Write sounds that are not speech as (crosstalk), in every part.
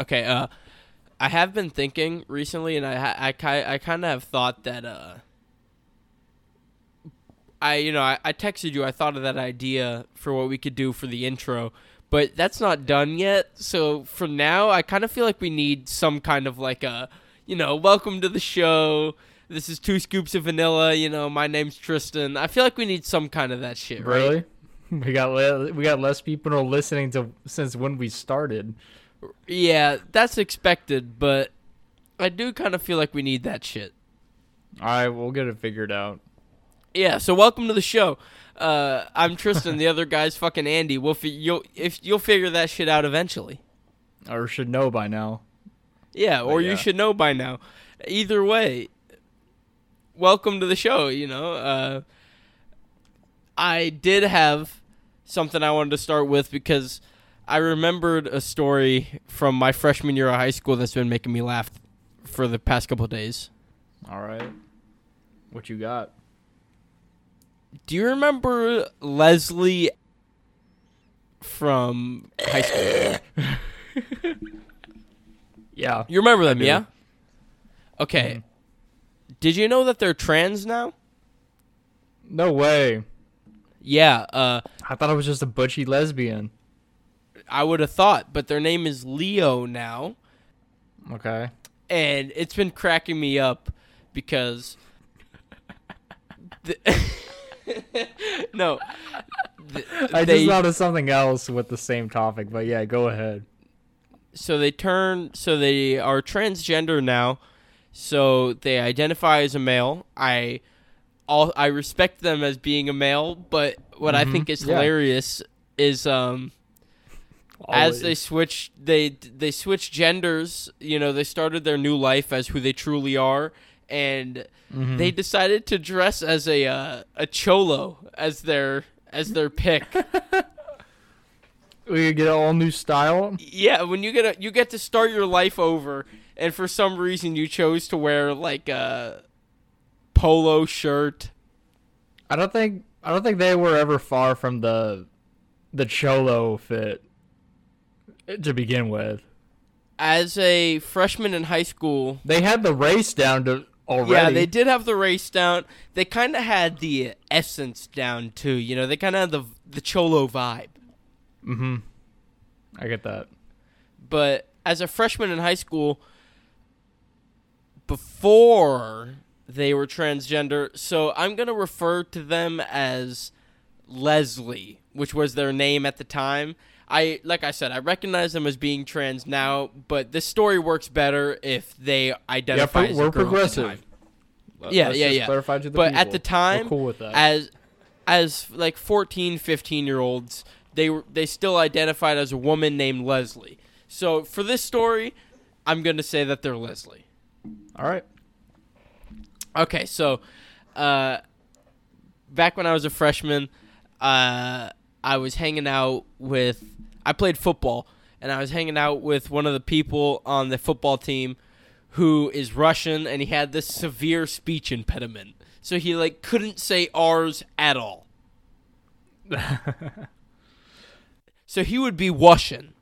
Okay, uh, I have been thinking recently, and I I I kind of have thought that uh, I you know I, I texted you. I thought of that idea for what we could do for the intro, but that's not done yet. So for now, I kind of feel like we need some kind of like a you know welcome to the show. This is two scoops of vanilla. You know, my name's Tristan. I feel like we need some kind of that shit. Right? Really? (laughs) We got le- we got less people listening to since when we started. Yeah, that's expected, but I do kind of feel like we need that shit. All right, we'll get it figured out. Yeah, so welcome to the show. Uh, I'm Tristan. the other guy's fucking Andy. We'll fi- you'll if you'll figure that shit out eventually. Or should know by now. Yeah, or yeah. you should know by now. Either way, welcome to the show. You know, uh, I did have something I wanted to start with because I remembered a story from my freshman year of high school that's been making me laugh for the past couple days. All right. What you got? Do you remember Leslie from high school? (laughs) Yeah. You remember them, yeah? Okay. Did you know that they're trans now? No way. Yeah, uh I thought it was just a butchy lesbian. I would have thought, but their name is Leo now, Okay. and it's been cracking me up because the, (laughs) no, I they- just thought of something else with the same topic, but yeah, go ahead. so they turn so they are transgender now so they identify as a male i all i respect them as being a male but what i Mhm, think is yeah. hilarious is um as they switch they they switch genders you know they started their new life as who they truly are and Mhm. they decided to dress as a uh, a cholo as their as their pick (laughs) we get an all new style. Yeah, when you get a, you get to start your life over, and for some reason you chose to wear like a polo shirt. I don't think I don't think they were ever far from the the cholo fit to begin with. As a freshman in high school, They had the race down to already. yeah, they did have the race down. They kind of had the essence down too. You know, they kind of had the the cholo vibe. Mm-hmm. I get that. But as a freshman in high school, before they were transgender, so I'm gonna refer to them as Leslie, which was their name at the time. I like I said, I recognize them as being trans now, but this story works better if they Yeah, identify a we're girl at the progressive. Let- Yeah, yeah, yeah. Clarify to the But at the time, we're cool with that. as as like 14 15 year olds they were they still identified as a woman named leslie so for this story i'm gonna say that they're leslie All right. okay so uh back when i was a freshman uh i was hanging out with i played football and i was hanging out with one of the people on the football team who is russian and he had this severe speech impediment so he like couldn't say r's at all (laughs) So he would be washing.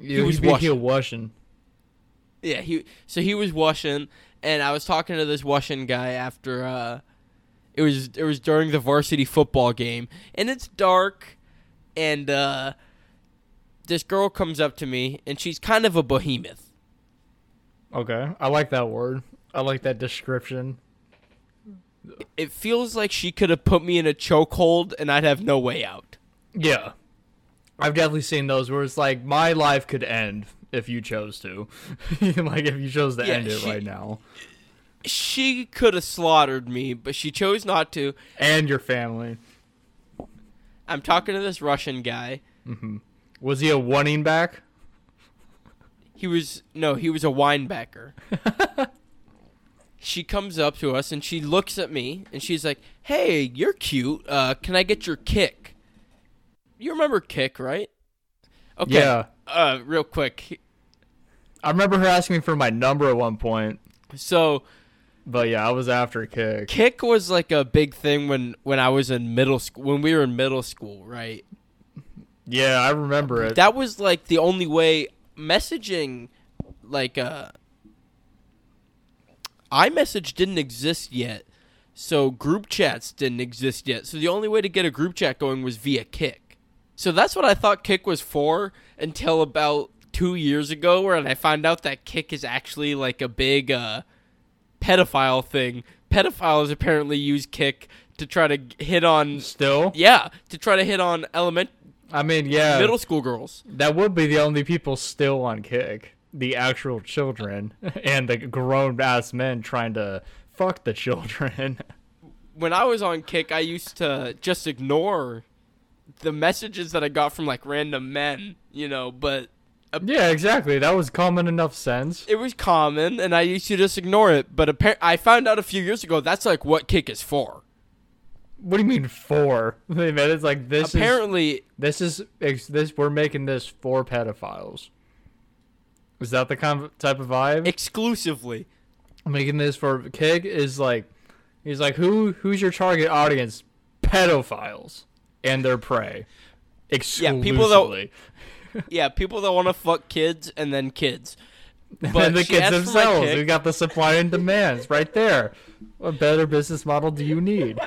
he was was washing. washing. Yeah, he so he was washing and I was talking to this washing guy after uh it was it was during the varsity football game and it's dark and uh this girl comes up to me and she's kind of a behemoth. Okay, I like that word. I like that description. It feels like she could have put me in a chokehold and I'd have no way out. Yeah, I've definitely seen those where it's like my life could end if you chose to, (laughs) like if you chose to Yeah, end it she- right now, She could have slaughtered me, but she chose not to. and your family. I'm talking to this Russian guy. Mm-hmm. Was he a running back? He was no, he was a winebacker. (laughs) she comes up to us and she looks at me and she's like, "Hey, you're cute. Uh, can I get your Kik?" You remember Kik, right? Okay. Yeah, Uh, real quick. I remember her asking me for my number at one point, So but yeah, I was after Kik. Kik was like a big thing when when I was in middle school. When we were in middle school, right? Yeah, I remember it. That was like the only way messaging like uh iMessage didn't exist yet. So group chats didn't exist yet. So the only way to get a group chat going was via Kik. So that's what I thought Kik was for until about 2 years ago where I found out that Kik is actually like a big uh pedophile thing. Pedophiles apparently use Kik to try to hit on Still, yeah, to try to hit on element I mean, yeah, middle school girls. that would be the only people still on Kik. The actual children (laughs) and the grown ass men trying to fuck the children. (laughs) when I was on Kik, I used to just ignore the messages that I got from like random men, you know, but uh, yeah, exactly. That was common enough sense. it was common and I used to just ignore it. But appar- I found out a few years ago that's like what Kik is for. What do you mean four? (laughs) A minute, It's like this is Apparently, this is this we're making this for pedophiles. Is that the kind of type of vibe? exclusively. making this for Kik is like he's like who who's your target audience? Pedophiles and their prey. Exclusively. people that- Yeah, people that (laughs) want to fuck kids and then kids. (laughs) But and the kids asked for my themselves. We got the supply and demands right there. What better business model do you need?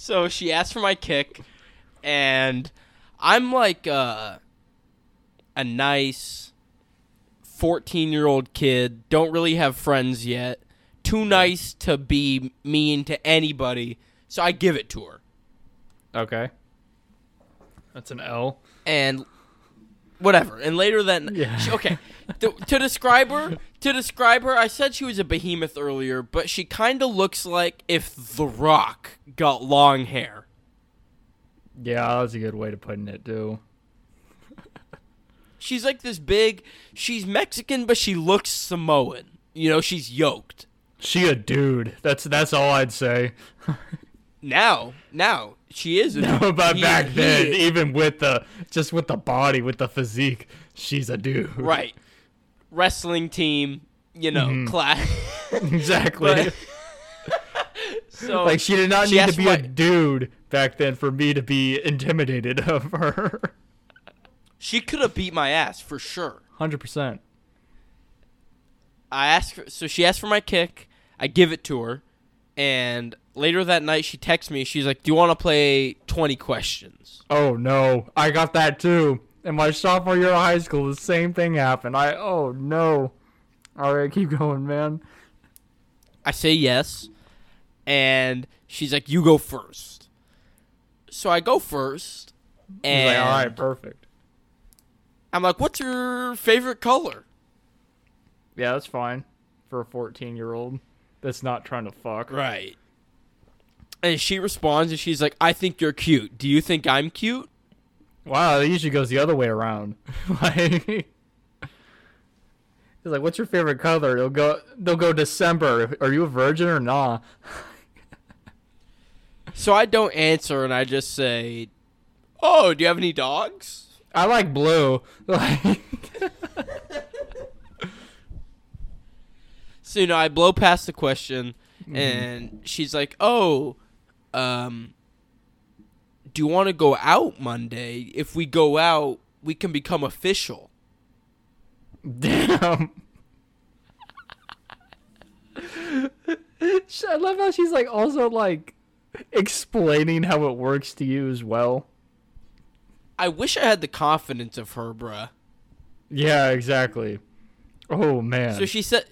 So she asked for my Kik, and I'm like uh, a nice 14 year old kid, don't really have friends yet, too nice to be mean to anybody, so I give it to her. Okay. That's an L. And whatever. And later then, Yeah. she- okay, to, to describe her, to describe her, I said she was a behemoth earlier, but she kind of looks like if The Rock got long hair. Yeah, that's a good way to putting it too. (laughs) She's like this big. She's Mexican, but she looks Samoan. You know, she's yoked. She a dude. That's that's all I'd say. (laughs) Now, now she is. A No, but he- back he- then, even with the just with the body, with the physique, she's a dude. right? Wrestling team, you know, Mhm. class. (laughs) Exactly. (laughs) so like she did not she need to be my- a dude back then for me to be intimidated (laughs) of her. she could have beat my ass for sure. Hundred percent. I asked for, so she asked for my Kik. I give it to her, and later that night she texts me. She's like, "Do you want to play 20 questions?" Oh no, I got that too. In my sophomore year of high school, the same thing happened. I oh no. All right, keep (laughs) going, man. I say yes, and she's like, "You go first. So I go first, He's and like, all right, perfect. I'm like, "What's your favorite color?" Yeah, that's fine for a fourteen-year-old that's not trying to fuck. Right. And she responds, and she's like, "I think you're cute. Do you think I'm cute?" Wow, it usually goes the other way around. (laughs) (laughs) like, he's like, "What's your favorite color?" They'll go, they'll go December. Are you a virgin or nah? (laughs) So I don't answer, and I just say, "Oh, do you have any dogs?" I like blue. Like, So you know, I blow past the question, and she's like, "Oh, um, do you want to go out Monday? If we go out, we can become official." damn. (laughs) I love how she's like also like explaining how it works to you as well. I wish I had the confidence of her, bruh. Yeah, exactly. Oh man. So she said,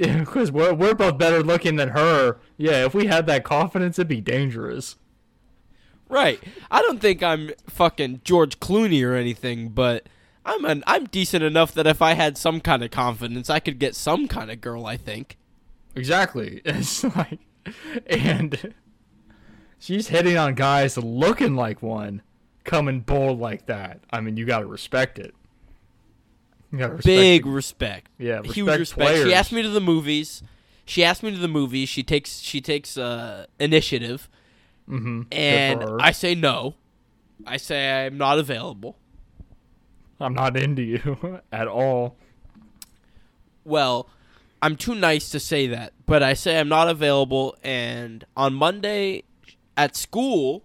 Yeah, because we're, we're both better looking than her. Yeah, if we had that confidence, it'd be dangerous. "Right, I don't think I'm fucking George Clooney or anything, but." I'm an I'm decent enough that if I had some kind of confidence, I could get some kind of girl. I think. Exactly. (laughs) It's like, and she's hitting on guys looking like one, coming bold like that. I mean, you gotta respect it. You gotta respect Big respect. yeah, huge respect respect. She asked me to the movies. She asked me to the movies. She takes she takes uh, initiative, mm-hmm. and. I say no. I say I'm not available. I'm not into you (laughs) at all. Well, I'm too nice to say that, but I say I'm not available. And on Monday at school,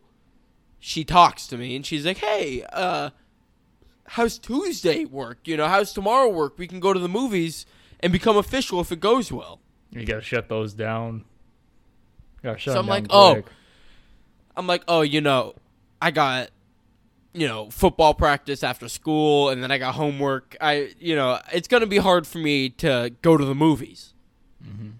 she talks to me and she's like, "Hey, uh, how's Tuesday work? You know, how's tomorrow work? We can go to the movies and become official if it goes well. You gotta shut those down. Gotta shut So I'm like, oh. I'm like, oh, you know, I got, you know, football practice after school, and then I got homework. I, you know, it's gonna be hard for me to go to the movies, mm-hmm.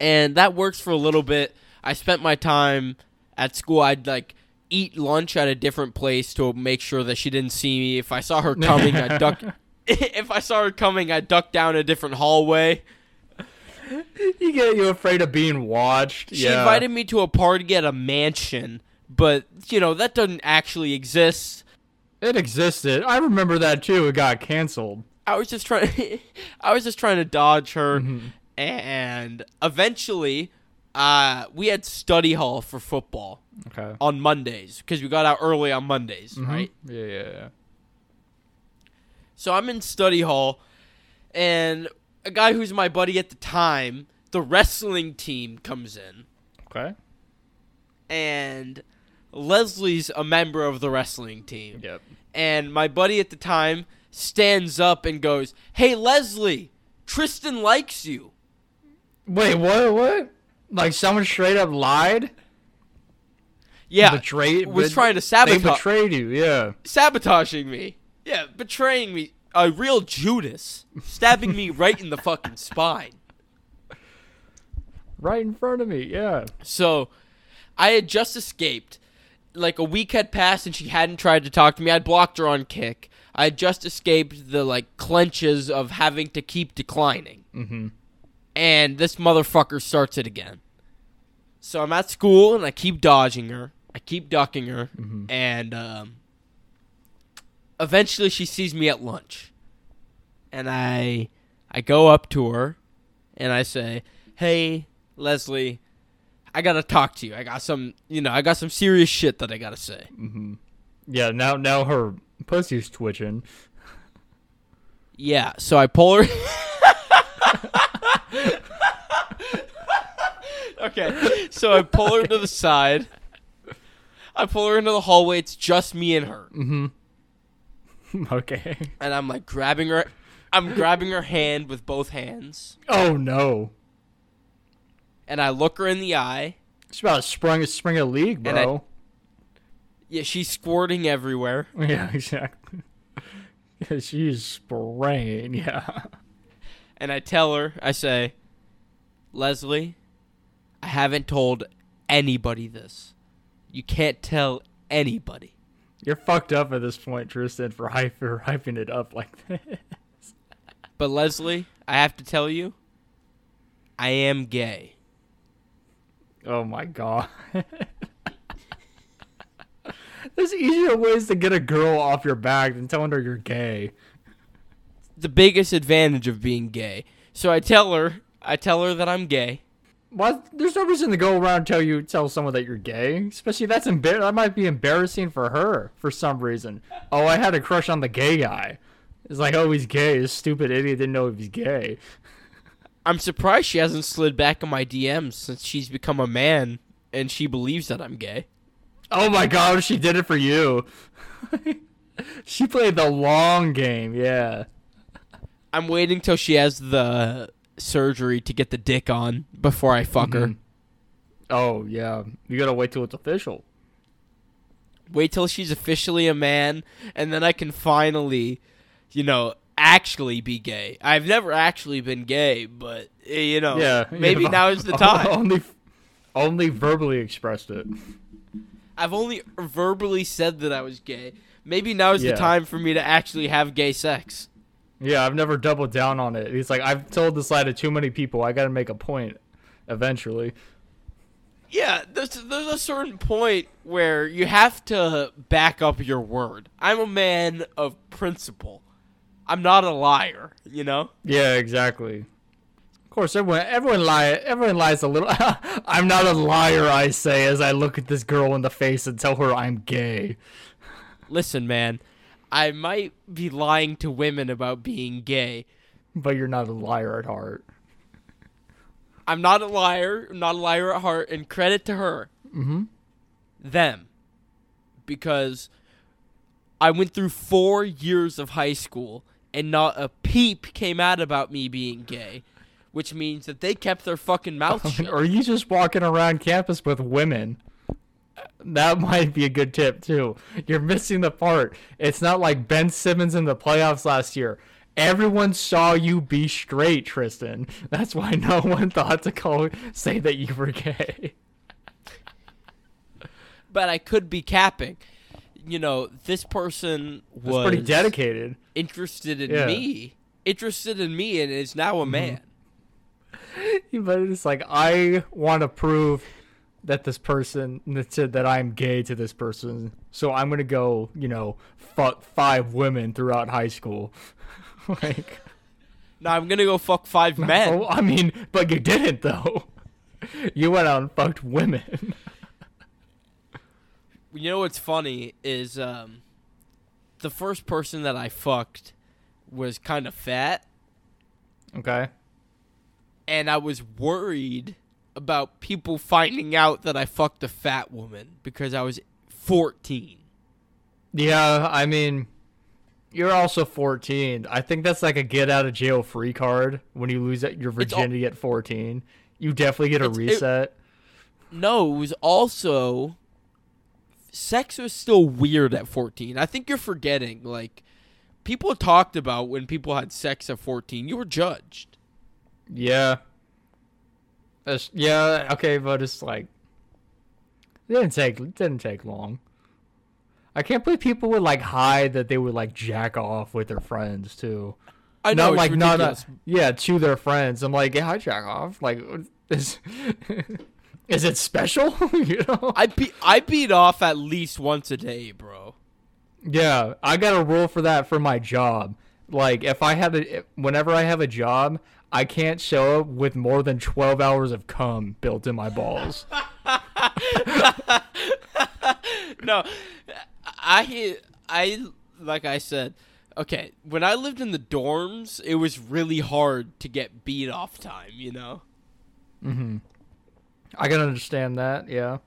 and that works for a little bit. I spent my time at school. I'd like eat lunch at a different place to make sure that she didn't see me. If I saw her (laughs) coming, I duck. (laughs) if I saw her coming, I duck down a different hallway. you get you afraid of being watched. She yeah. invited me to a party at a mansion, but you know that doesn't actually exist. It existed. I remember that too. It got canceled. I was just trying. (laughs) I was just trying to dodge her, Mm-hmm. and eventually, uh, we had study hall for football Okay. on Mondays because we got out early on Mondays, mm-hmm. right? Yeah, yeah, yeah. So I'm in study hall, and a guy who's my buddy at the time, the wrestling team comes in, Okay. and Leslie's a member of the wrestling team. Yep. and my buddy at the time stands up and goes, "Hey Leslie, Tristan likes you." Wait, what? What? Like someone straight up lied? Yeah, Betrayed? was bet- trying to sabotage. They betrayed you. Yeah. sabotaging me. Yeah, betraying me. A real Judas, stabbing me right in the fucking spine. Right in front of me. Yeah. So, I had just escaped. Like a week had passed and she hadn't tried to talk to me. I'd blocked her on Kik. I had just escaped the like clenches of having to keep declining. Mm-hmm. and this motherfucker starts it again. So I'm at school and I keep dodging her. I keep ducking her, and um, eventually she sees me at lunch, and I I go up to her, and I say, "Hey, Leslie, I gotta talk to you. I got some, you know, I got some serious shit that I gotta say." Yeah. Now, now her pussy's twitching. Yeah, so I pull her. (laughs) (laughs) okay, so I pull her to the side. I pull her into the hallway. It's just me and her, Mm-hmm. (laughs) okay. and I'm like grabbing her. I'm grabbing her hand with both hands, Oh no. and I look her in the eye. It's about to spring a spring a league, And I- bro. Yeah, she's squirting everywhere, (laughs) Yeah, exactly. Yeah, she's spraying. Yeah. and I tell her, I say, Leslie, I haven't told anybody this. You can't tell anybody. You're fucked up at this point, Tristan, for, hype, for hyping it up like this. (laughs) But Leslie, I have to tell you, I am gay. Oh my god. (laughs) There's easier ways to get a girl off your back than telling her you're gay. The biggest advantage of being gay. So I tell her, I tell her that I'm gay. What? There's no reason to go around and tell you tell someone that you're gay. Especially that's embar- that might be embarrassing for her for some reason. Oh, I had a crush on the gay guy. It's like, oh, he's gay. This stupid idiot didn't know he was gay. (laughs) I'm surprised she hasn't slid back in my DMs since she's become a man and she believes that I'm gay. Oh my god, she did it for you. (laughs) she played the long game. Yeah. I'm waiting till she has the surgery to get the dick on before I fuck her. Oh yeah. You gotta wait till it's official. Wait till she's officially a man and then I can finally, you know, actually be gay. I've never actually been gay, but eh, you know, Yeah. (laughs) maybe yeah, now is the (laughs) time. Only, only verbally expressed it. I've only verbally said that I was gay. Maybe now is Yeah. the time for me to actually have gay sex. Yeah, I've never doubled down on it. He's like I've told this lie to too many people. I got to make a point eventually. Yeah, there's there's a certain point where you have to back up your word. I'm a man of principle. I'm not a liar, you know? Yeah, exactly. Of course, everyone everyone lie everyone lies a little. (laughs) I'm not a liar, I say as I look at this girl in the face and tell her I'm gay. Listen, man, I might be lying to women about being gay. But you're not a liar at heart. I'm not a liar, I'm not a liar at heart, and credit to her. Mhm. Them. Because I went through four years of high school and not a peep came out about me being gay, which means that they kept their fucking mouth (laughs) shut. Or are you just walking around campus with women? That might be a good tip too. You're missing the part. It's not like Ben Simmons in the playoffs last year. Everyone saw you be straight, Tristan. That's why no (laughs) one thought to call say that you were gay. but I could be capping. You know, this person was pretty dedicated. interested in Yeah. me, interested in me, and is now a mm-hmm. man. (laughs) But it's like I want to prove that this person that said that I'm gay to this person, so I'm gonna go, you know, fuck five women throughout high school. (laughs) like, Now I'm gonna go fuck five men. oh, I mean, but you didn't though. (laughs) You went out and fucked women. (laughs) You know what's funny is um, the first person that I fucked was kind of fat, okay. and I was worried about people finding out that I fucked a fat woman because I was 14. Yeah, I mean, you're also 14. I think that's like a get out of jail free card when you lose your virginity at 14. You definitely get a It's- it- reset. No, it was also sex was still weird at 14. I think you're forgetting like people talked about when people had sex at 14. You were judged. Yeah. That's, yeah, okay, but it's like it didn't take it didn't take long. I can't believe people would like hide that they would like jack off with their friends too. I know not like not uh, ridiculous. yeah to their friends. I'm like, yeah, I jack off. Like, (laughs) is is it special? (laughs) you know? I beat I beat off at least once a day, bro. Yeah, I got a rule for that for my job. Like, if I have a, whenever I have a job, I can't show up with more than twelve hours of cum built in my balls. (laughs) no, I I like I said. Okay, when I lived in the dorms, it was really hard to get beat off time. You know, Mhm. I can understand that. Yeah.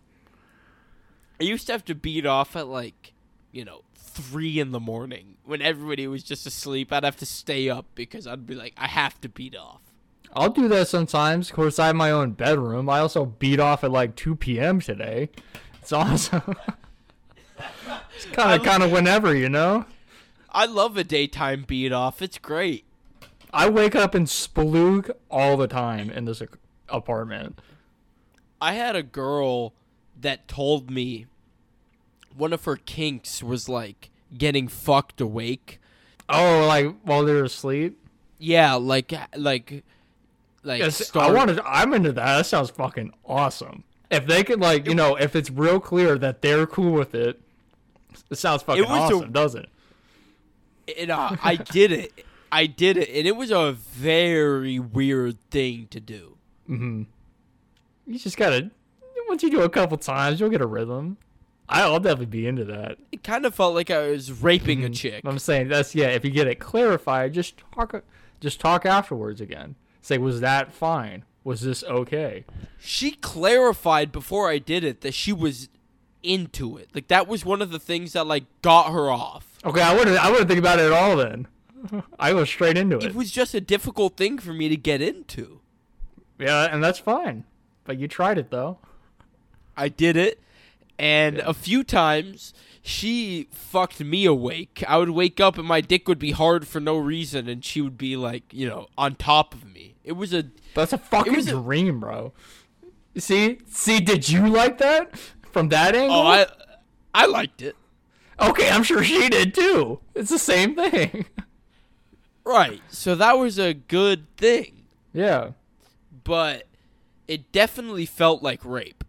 I used to have to beat off at like, you know, three in the morning when everybody was just asleep. I'd have to stay up because I'd be like, I have to beat off. I'll do that sometimes. Of course, I have my own bedroom. I also beat off at like 2 p.m. today. It's (laughs) awesome. it's kind of kind of whenever, you know. I love a daytime beat off. It's great. I wake up and sploog all the time in this apartment. I had a girl that told me one of her kinks was like getting fucked awake. Oh, like while they're asleep. Yeah, like like like Yes, I start- wanted. I'm into that. That sounds fucking awesome. If they could, like, you know, if it's real clear that they're cool with it, it sounds fucking It was a- awesome, doesn't it? And, uh, I (laughs) did it. I did it, and it was a very weird thing to do. You just gotta. Once you do it a couple times, you'll get a rhythm. I'll definitely be into that. It kind of felt like I was raping a mhm. chick. I'm saying that's yeah. If you get it clarified, just talk. Just talk afterwards again. Say, was that fine? Was this okay? She clarified before I did it that she was into it. Like that was one of the things that like got her off. Okay, I wouldn't. I wouldn't think about it at all. Then (laughs) I go straight into it. It was just a difficult thing for me to get into. yeah, and that's fine. But you tried it though. I did it, and a few times she fucked me awake. I would wake up and my dick would be hard for no reason, and she would be like, you know, on top of me. It was a That's a fucking was a- dream, bro. See, see, did you like that from that oh, angle? oh, I I liked it. okay, I'm sure she did too. It's the same thing. Right. So that was a good thing, yeah. but it definitely felt like rape.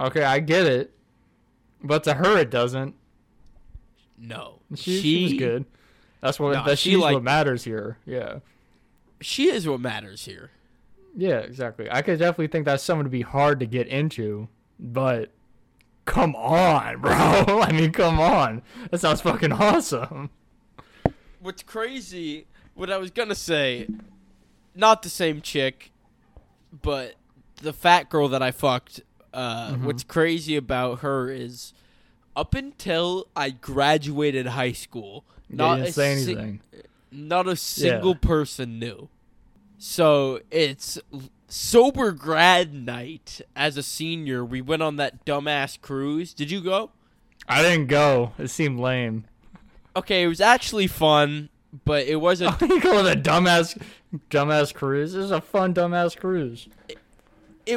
Okay, I get it. But to her, it doesn't. No, She, she, was good. That's what. Nah, that's she she's liked what matters here. Yeah. She is what matters here. Yeah, exactly. I could definitely think that's someone to be hard to get into, but come on, (laughs) bro. I mean, come on. That sounds fucking awesome. What's crazy? What I was gonna say, not the same chick, but the fat girl that I fucked. Uh, What's crazy about her is up until I graduated high school, not a say anything. not a single person knew. So it's sober grad night as a senior. We went on that dumbass cruise. Did you go? I didn't go. It seemed lame. Okay, it was actually fun, but it wasn't. (laughs) you call it a dumbass, dumbass cruise? This is a fun dumbass cruise. it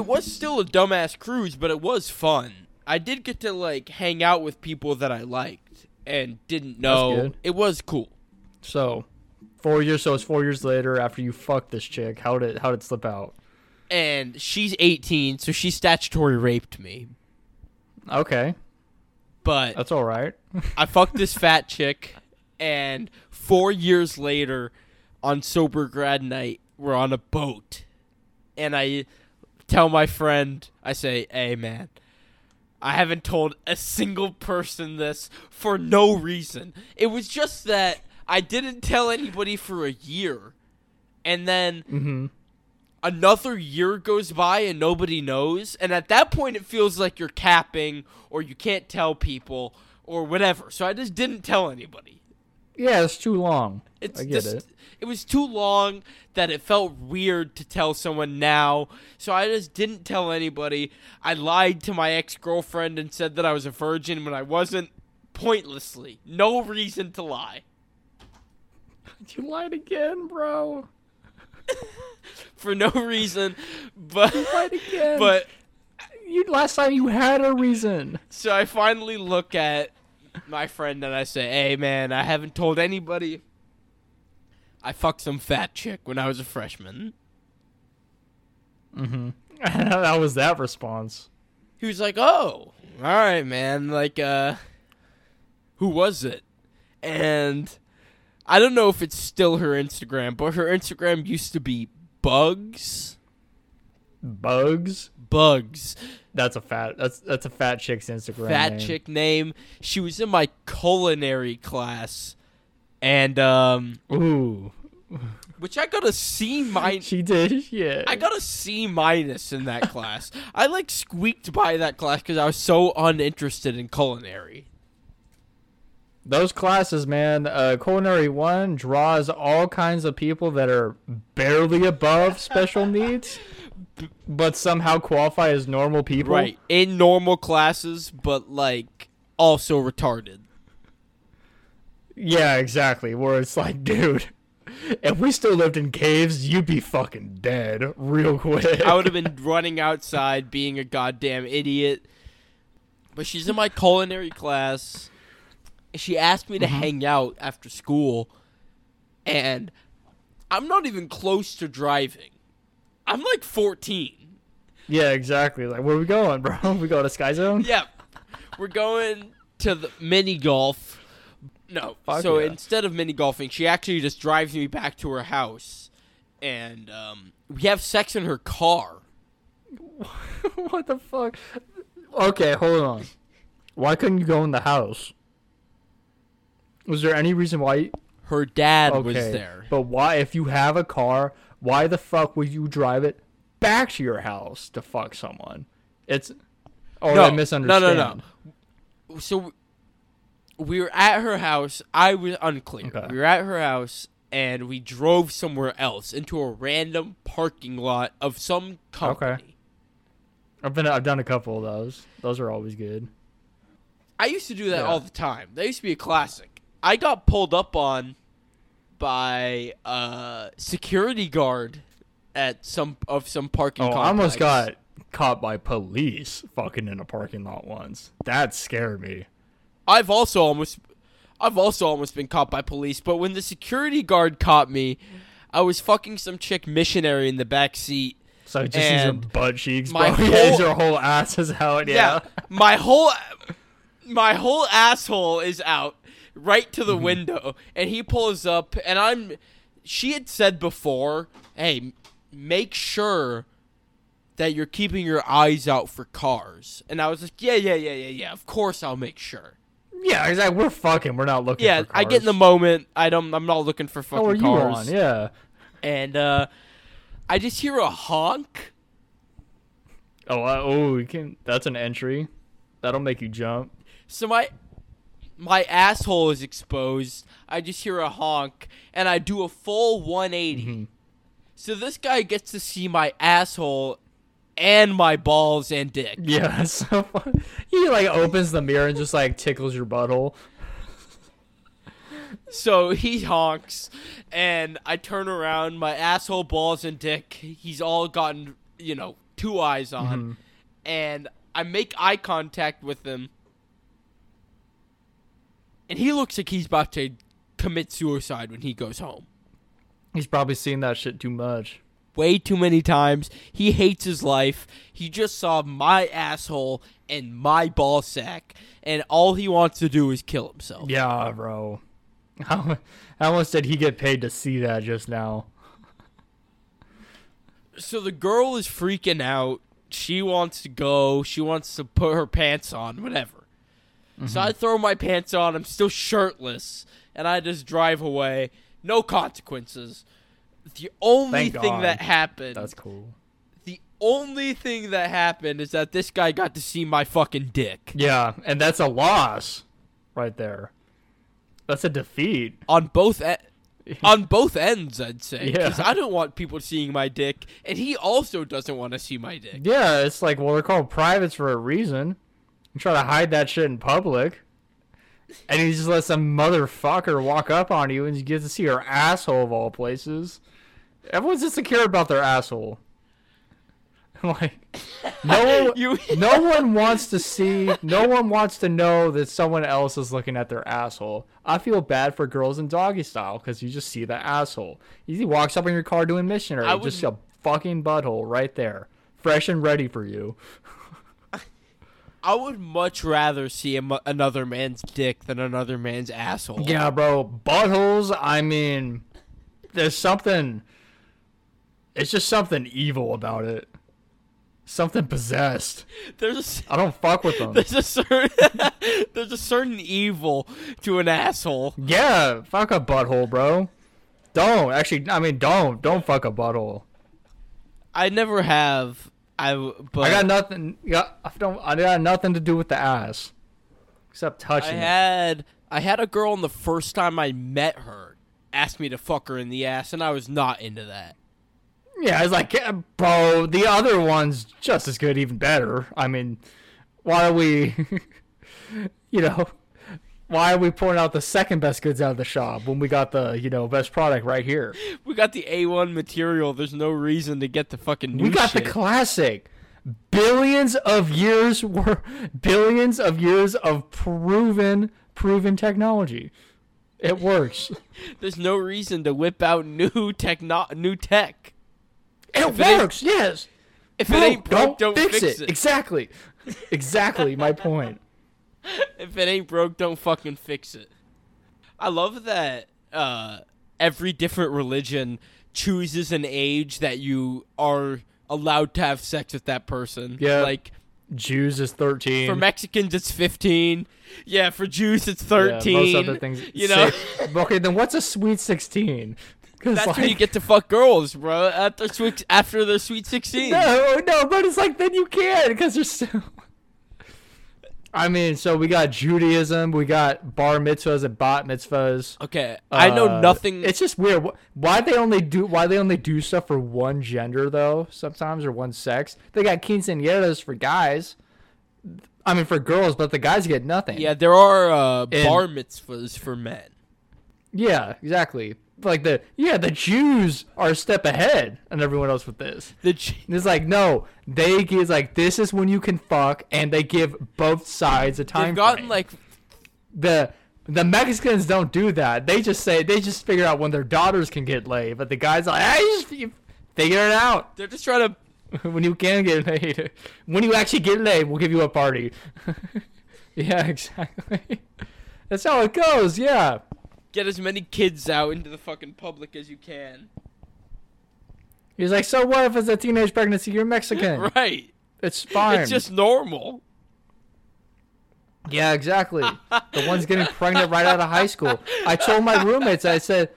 was still a dumbass cruise, but it was fun. I did get to like hang out with people that I liked and didn't know. It was cool. So, four years. So it's four years later after you fucked this chick. How did how did it slip out? And she's 18, so she statutory raped me. Okay, But that's all right. (laughs) I fucked this fat chick, and four years later, on sober grad night, we're on a boat, and I tell my friend, I say, "Hey, man." I haven't told a single person this for no reason. It was just that I didn't tell anybody for a year. And then Mm-hmm. another year goes by and nobody knows and at that point it feels like you're capping or you can't tell people or whatever so i just didn't tell anybody Yeah, it's too long. it's I get it. it was too long that it felt weird to tell someone now so i just didn't tell anybody i lied to my ex-girlfriend and said that i was a virgin when i wasn't pointlessly no reason to lie (laughs) You lied again, bro. (laughs) for no reason but you Lied again. (laughs) but you last time you had a reason. So I finally look at my friend and I say, "Hey man, I haven't told anybody. I fucked some fat chick when I was a freshman." Mm-hmm. (laughs) that was that response. He was like, "Oh, all right, man. Like, uh, who was it?" And I don't know if it's still her Instagram, but her Instagram used to be Bugs. Bugs. Bugs. That's a fat. That's that's a fat chick's Instagram. fat name. chick name. She was in my culinary class, and um, Ooh, which I got a C minus. she did. Yeah. I got a C minus in that class. I like squeaked by that class because I was so uninterested in culinary. Those classes, man. Uh, culinary one draws all kinds of people that are barely above special (laughs) needs, but somehow qualify as normal people. Right in normal classes, but like also retarded. Yeah, exactly. Where it's like, (laughs) dude, if we still lived in caves, you'd be fucking dead real quick. I would have (laughs) been running outside being a goddamn idiot. But she's in my culinary class. She asked me to mm-hmm. hang out after school, and I'm not even close to driving. I'm like 14. Yeah, exactly. Like, where we going, bro? (laughs) We going to Sky Zone? Yep. We're going to the mini golf. No. Fuck so yeah. instead of mini golfing, she actually just drives me back to her house. And um, we have sex in her car. (laughs) what the fuck? Okay, hold on. Why couldn't you go in the house? Was there any reason why? Her dad Okay, was there. but why? If you have a car, why the fuck would you drive it back to your house to fuck someone? It's. Oh, no, I misunderstand. No, no, no. So we were at her house. I was unclear. Okay. We were at her house and we drove somewhere else into a random parking lot of some company. I've been. I've done a couple of those. Those are always good. I used to do that Yeah. all the time. That used to be a classic. I got pulled up on by a security guard at some of some parking. Oh, I almost got caught by police fucking in a parking lot once. That scared me. I've also almost I've also almost been caught by police, but when the security guard caught me, I was fucking some chick missionary in the back seat. So it just your butt cheeks, my bro. (laughs) yeah, whole- your whole ass is out. Yeah. my whole my whole asshole is out right to the window and he pulls up and I'm she had said before, "Hey, make sure that you're keeping your eyes out for cars." And I was like, "Yeah, yeah, yeah, yeah, yeah. Of course I'll make sure." Yeah, exactly. We're fucking. We're not looking. Yeah, I get in the moment. I don't I'm not looking for fucking How are you cars. on? Yeah. and uh, I just hear a honk. Oh, uh, oh, you can. That's an entry. That'll make you jump. So my my asshole is exposed. I just hear a honk, and I do a full 180. Mhm. So this guy gets to see my asshole and my balls and dick. (laughs) Yeah, that's so fun. He like opens the mirror and just like tickles your butthole. So he honks, and I turn around. My asshole, balls, and dick. He's all gotten, you know, two eyes on, Mhm. and I make eye contact with him, and he looks like he's about to commit suicide when he goes home. He's probably seen that shit too much. Way too many times. He hates his life. He just saw my asshole and my ball sack, and all he wants to do is kill himself. Yeah, bro. How how much did he get paid to see that just now? so the girl is freaking out. She wants to go. She wants to put her pants on, whatever. So I throw my pants on. I'm still shirtless, and I just drive away. No consequences. The only Thank thing God. that happened, That's cool. the only thing that happened is that this guy got to see my fucking dick Yeah, and that's a loss right there. That's a defeat. on both e- (laughs) on both ends. I'd say Yeah. because I don't want people seeing my dick, and he also doesn't want to see my dick. Yeah, it's like well, they're called privates for a reason. You try to hide that shit in public, and he just lets some motherfucker walk up on you, and you get to see her asshole of all places. Everyone's insecure about their asshole. (laughs) like, no (laughs) one, You no one wants to see, no one wants to know that someone else is looking at their asshole. I feel bad for girls in doggy style because you just see the asshole. He walks up in your car doing missionary, I just would- a fucking butthole right there, fresh and ready for you. (laughs) I would much rather see a another man's dick than another man's asshole. Yeah, bro, buttholes. I mean, there's something. It's just something evil about it. Something possessed. There's a, I don't fuck with them. there's a certain (laughs) there's a certain evil to an asshole. Yeah, fuck a butthole, bro. Don't actually. I mean, don't don't fuck a butthole. I never have. I but I got nothing. Yeah, I don't. I got nothing to do with the ass, except I touching it. had I had a girl, and the first time I met her, asked me to fuck her in the ass, and I was not into that. Yeah, I was like, yeah, bro, the other one's just as good, even better. I mean, why are we, (laughs) you know, why are we pulling out the second best goods out of the shop when we got the, you know, best product right here? We got the A1 material. There's no reason to get the fucking new we got shit. the classic. Billions of years were billions of years of proven proven technology. It works. (laughs) There's no reason to whip out new techno new tech. It If it works. yes. If Bro, it ain't broke, don't, fix, it. Exactly. Exactly my (laughs) point. (laughs) If it ain't broke, don't fucking fix it. I love that uh, every different religion chooses an age that you are allowed to have sex with that person. Yeah. Like Jews is 13. for Mexicans, it's 15. Yeah, for Jews, it's Yeah, 13. most other things. you know, okay, then what's a sweet 16? Because that's like, when you get to fuck girls, bro. After sweet, after their sweet 16. no, no, but it's like then you can because you're still. I mean, so we got Judaism, we got bar mitzvahs and bat mitzvahs. Okay, I know Uh, nothing. It's just weird. Why they only do why they only do stuff for one gender though? Sometimes or one sex. They got quinceañeras for guys. I mean for girls, but the guys get nothing. yeah, there are uh, And- bar mitzvahs for men. Yeah, exactly. Like the yeah, the Jews are a step ahead and everyone else with this. The And It's like no, they give like this is when you can fuck, and they give both sides a time. they've gotten frame. like the the Mexicans don't do that. They just say they just figure out when their daughters can get laid, but the guys like, hey, you just you figure it out they're just trying to (laughs) when you can get laid. (laughs) When you actually get laid, we'll give you a party. (laughs) yeah, exactly. That's how it goes. Yeah. Get as many kids out into the fucking public as you can. He's like, so what if it's a teenage pregnancy? You're Mexican. (laughs) Right. It's fine. It's just normal. Yeah, exactly. the one's getting pregnant right out of high school. I told my roommates, I said,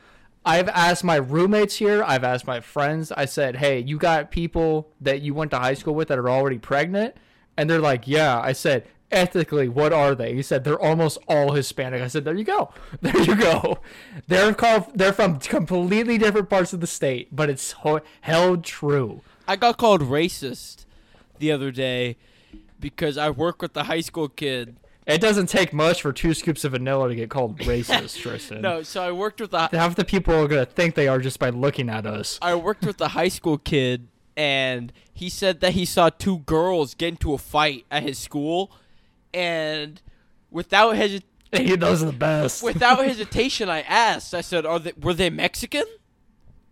I've asked my roommates here, I've asked my friends, I said, hey, you got people that you went to high school with that are already pregnant? And they're like, yeah. I said, ethically, what are they? He said they're almost all Hispanic. I said, there you go, (laughs) there you go. They're called. They're from completely different parts of the state, but it's ho- held true. I got called racist the other day because I work with the high school kid. It doesn't take much for two scoops of vanilla to get called (laughs) racist, Tristan. No, so I worked with the half the people are gonna think they are just by looking at us. I worked with the high school kid, and he said that he saw two girls get into a fight at his school, and without hesi- Hey, those are the best. without (laughs) hesitation, I asked. I said, "Are they were they Mexican?"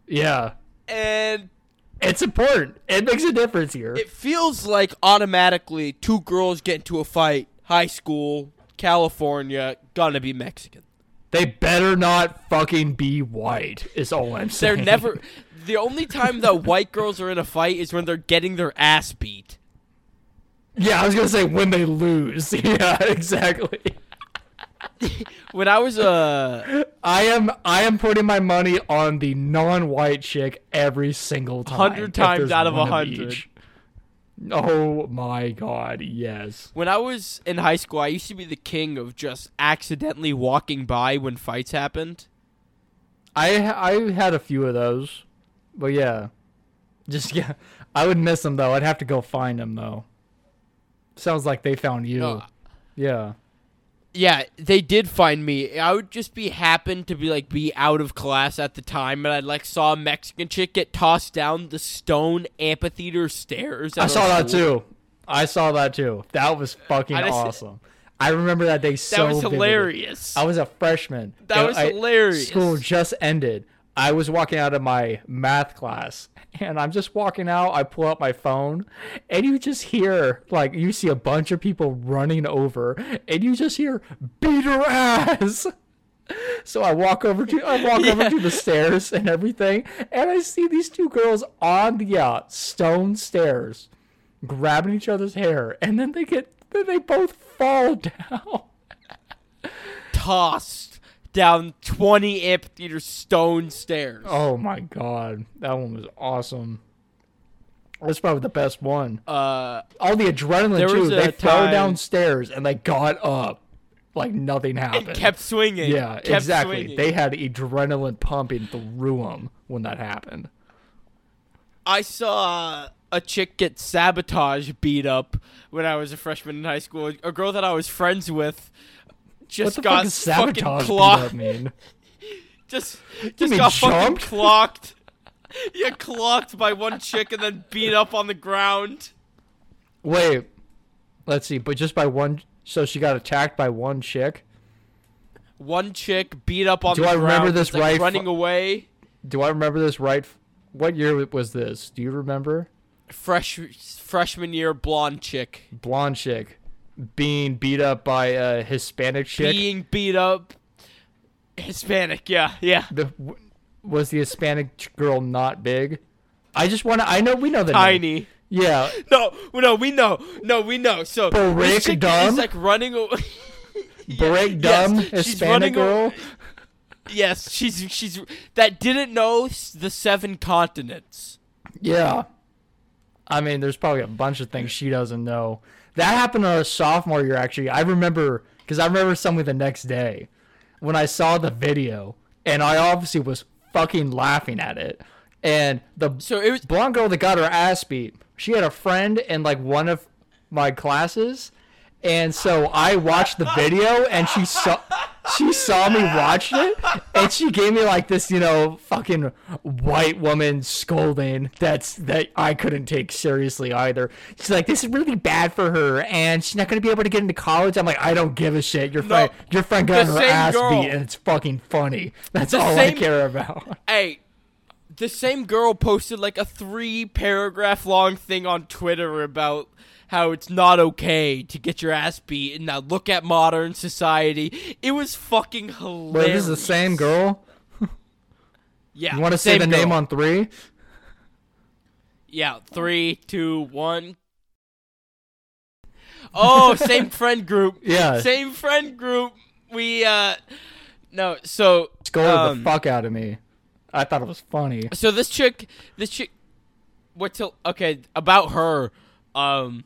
yeah, And it's important. It makes a difference here. it feels like automatically two girls get into a fight, high school, California, gonna be Mexican. they better not fucking be white. Is all I'm saying. They're never. (laughs) The only time that white girls are in a fight is when they're getting their ass beat. Yeah, I was gonna say when they lose. (laughs) Yeah, exactly. (laughs) When I was uh I am I am putting my money on the non-white chick every single time. 100 times out of one 100. each. Oh my god, yes. when I was in high school, I used to be the king of just accidentally walking by when fights happened. I I had a few of those, but yeah, just (laughs) yeah. I would miss them though. I'd have to go find them though. Sounds like they found you. No, yeah. yeah, they did find me. I would just be happen to be like be out of class at the time, and I like saw a Mexican chick get tossed down the stone amphitheater stairs. I saw that school. too. I saw that too. That was fucking I just- awesome. I remember that day so That was vividly. hilarious. I was a freshman. That was I- hilarious. School just ended. I was walking out of my math class, and I'm just walking out. I pull out my phone, and you just hear like you see a bunch of people running over, and you just hear "beat her ass." (laughs) So I walk over to I walk over to the stairs and everything, and I see these two girls on the uh, stone stairs, grabbing each other's hair, and then they get then they both fall (laughs) down. tossed down 20 amphitheater stone stairs. Oh my god, that one was awesome. That's probably the best one. Uh, All the adrenaline too. They fell time- downstairs and they got up like nothing (laughs) happened. it kept swinging. yeah, kept exactly. swinging. They had adrenaline pumping through them when that happened. I saw a chick get sabotage beat up when I was a freshman in high school. A girl that I was friends with just got fuck fucking clocked. mean? (laughs) Just, just mean got fucking (laughs) clocked. yeah, clocked by one chick and then beat up on the ground. Wait, let's see. But just by one, so she got attacked by one chick. One chick beat up on Do the I ground. remember this like, right? Running away. Do I remember this right? What year was this? Do you remember? Fresh freshman year blonde chick Blonde chick being beat up by a Hispanic chick. being beat up. Hispanic, yeah, yeah. the was the Hispanic girl not big? I just want to. I know we know the name. Tiny. Yeah, (laughs) No, no, we know. No, we know. So chick Dumb? is like running away. (laughs) break dumb yes, Hispanic girl. yes, she's she's that didn't know the seven continents. Yeah, I mean, there's probably a bunch of things she doesn't know. That happened on a sophomore year. Actually, I remember because I remember something the next day when I saw the video, and I obviously was fucking laughing at it. And the So it was blonde girl that got her ass beat. She had a friend in like one of my classes, and so I watched the video, and she saw she saw me watch it, and she gave me like this, you know, fucking white woman scolding that's that I couldn't take seriously either. She's like, "This is really bad for her, and she's not gonna be able to get into college." I'm like, "I don't give a shit. Your friend, your friend got her ass girl. beat, and it's fucking funny. That's The all same- I care about." hey, the same girl posted like a three paragraph long thing on Twitter about how it's not okay to get your ass beat and now look at modern society. It was fucking hilarious. Wait, this is the same girl. (laughs) Yeah. You want to say the name on three? Yeah, three, two, one. Oh, (laughs) same friend group. Yeah. Same friend group. We uh no, so Scolded um, the fuck out of me. I thought it was funny. So this chick this chick what's till okay, about her, um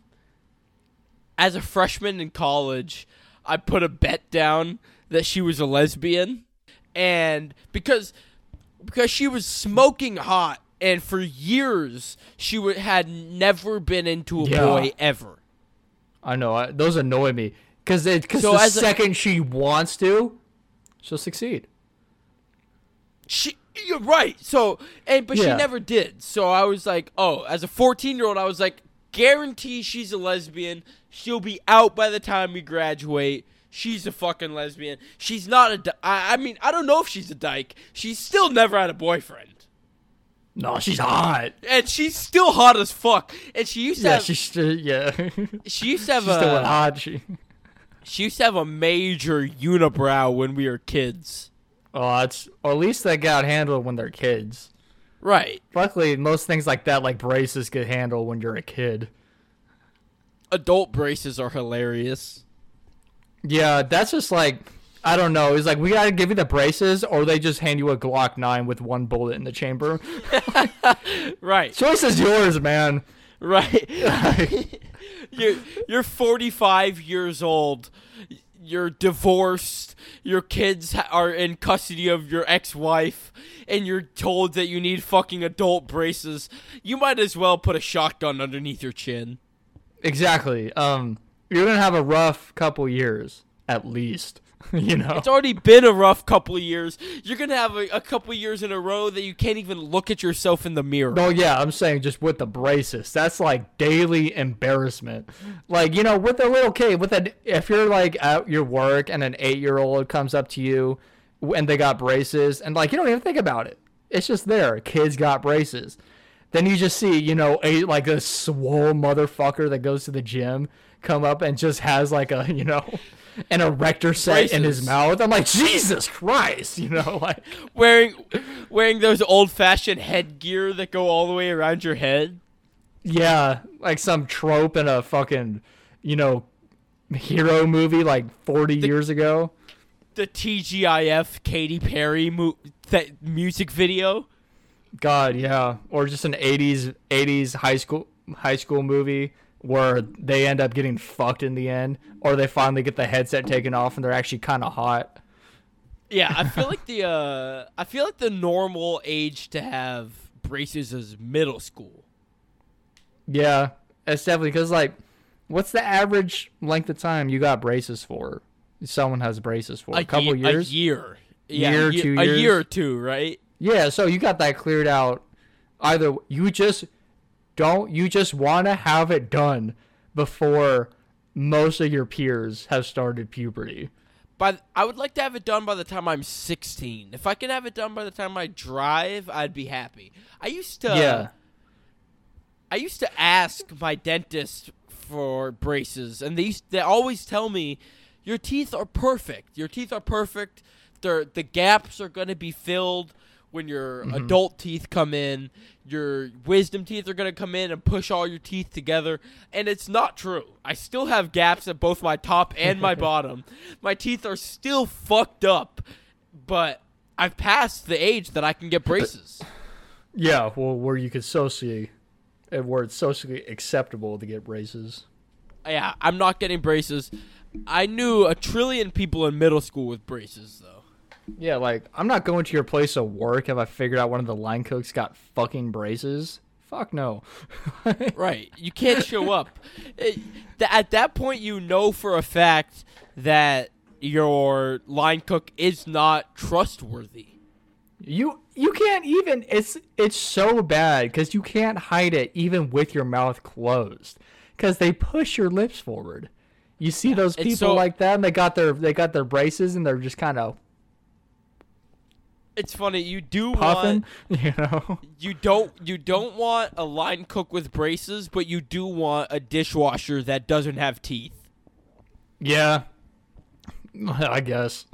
as a freshman in college, I put a bet down that she was a lesbian, and because because she was smoking hot, and for years she w- had never been into a Yeah. boy ever. I know I, those annoy me because because So the as a- second she wants to, she'll succeed. She, you're right. So, and but she never did. So I was like, oh, as a 14 year old, I was like, guarantee she's a lesbian. She'll be out by the time we graduate. She's a fucking lesbian. She's not a. Di- I, I mean, I don't know if she's a dyke. She's still never had a boyfriend, No, she's hot. and she's still hot as fuck. And she used to Yeah, have. she's still yeah. (laughs) she used to have she's still a. hot. She. She used to have a major unibrow when we were kids. Oh, that's or at least they got handled when they're kids. Right. Luckily, most things like that, like braces, get handle when you're a kid. Adult braces are hilarious. Yeah, that's just like I don't know. It's like we gotta give you the braces, or they just hand you a Glock nine with one bullet in the chamber. (laughs) Right. Choice is yours, man. Right. (laughs) (laughs) you're you're 45 years old. You're divorced. Your kids are in custody of your ex-wife and you're told that you need fucking adult braces. You might as well put a shotgun underneath your chin. Exactly. Um, you're gonna have a rough couple years, at least. (laughs) you know. It's already been a rough couple of years. You're going to have a, a couple of years in a row that you can't even look at yourself in the mirror. No, yeah, I'm saying just with the braces. That's like daily embarrassment. Like, you know, with a little kid, with a if you're like at your work and an eight year old comes up to you and they got braces and like you don't even think about it. It's just there. Kids got braces. Then you just see, you know, a like a swole motherfucker that goes to the gym come up and just has like a, you know, an erector set in his mouth. I'm like, Jesus Christ, you know, (laughs) like Wearing wearing those old-fashioned headgear that go all the way around your head. Yeah, like some trope in a fucking, you know, hero movie like 40 years ago. the TGIF Katy Perry mu- that music video. God, yeah, or just an 80s 80s high school high school movie where they end up getting fucked in the end or they finally get the headset taken off and they're actually kind of hot. Yeah, I feel (laughs) like the uh, I feel like the normal age to have braces is middle school. Yeah, it's definitely cuz like what's the average length of time you got braces for? Someone has braces for a, couple ye- years. A year. Yeah, Year, a, ye- two a year or two, right? Yeah, so you got that cleared out. Either you just don't you just want to have it done before most of your peers have started puberty. But I would like to have it done by the time I'm 16. If I can have it done by the time I drive, I'd be happy. I used to yeah. I used to ask my dentist for braces, and they used they always tell me, "Your teeth are perfect. Your teeth are perfect. They're, the gaps are going to be filled when your Mm-hmm. adult teeth come in. Your wisdom teeth are going to come in and push all your teeth together." And it's not true. I still have gaps at both my top and my (laughs) bottom. My teeth are still fucked up, but I've passed the age that I can get braces. Yeah, well where you could socially where it's socially acceptable to get braces. Yeah, I'm not getting braces. I knew a trillion people in middle school with braces, though. Yeah, like I'm not going to your place of work if I figured out one of the line cooks got fucking braces. Fuck no. (laughs) Right. You can't show up. Eh, th- at that point, you know for a fact that your line cook is not trustworthy. You you can't even it's it's so bad cuz you can't hide it even with your mouth closed cuz they push your lips forward. You see those people so- like that and they got their they got their braces and they're just kind of It's funny. You do puffing, want (laughs) you know. you don't you don't want a line cook with braces, but you do want a dishwasher that doesn't have teeth. Yeah. (laughs) I guess.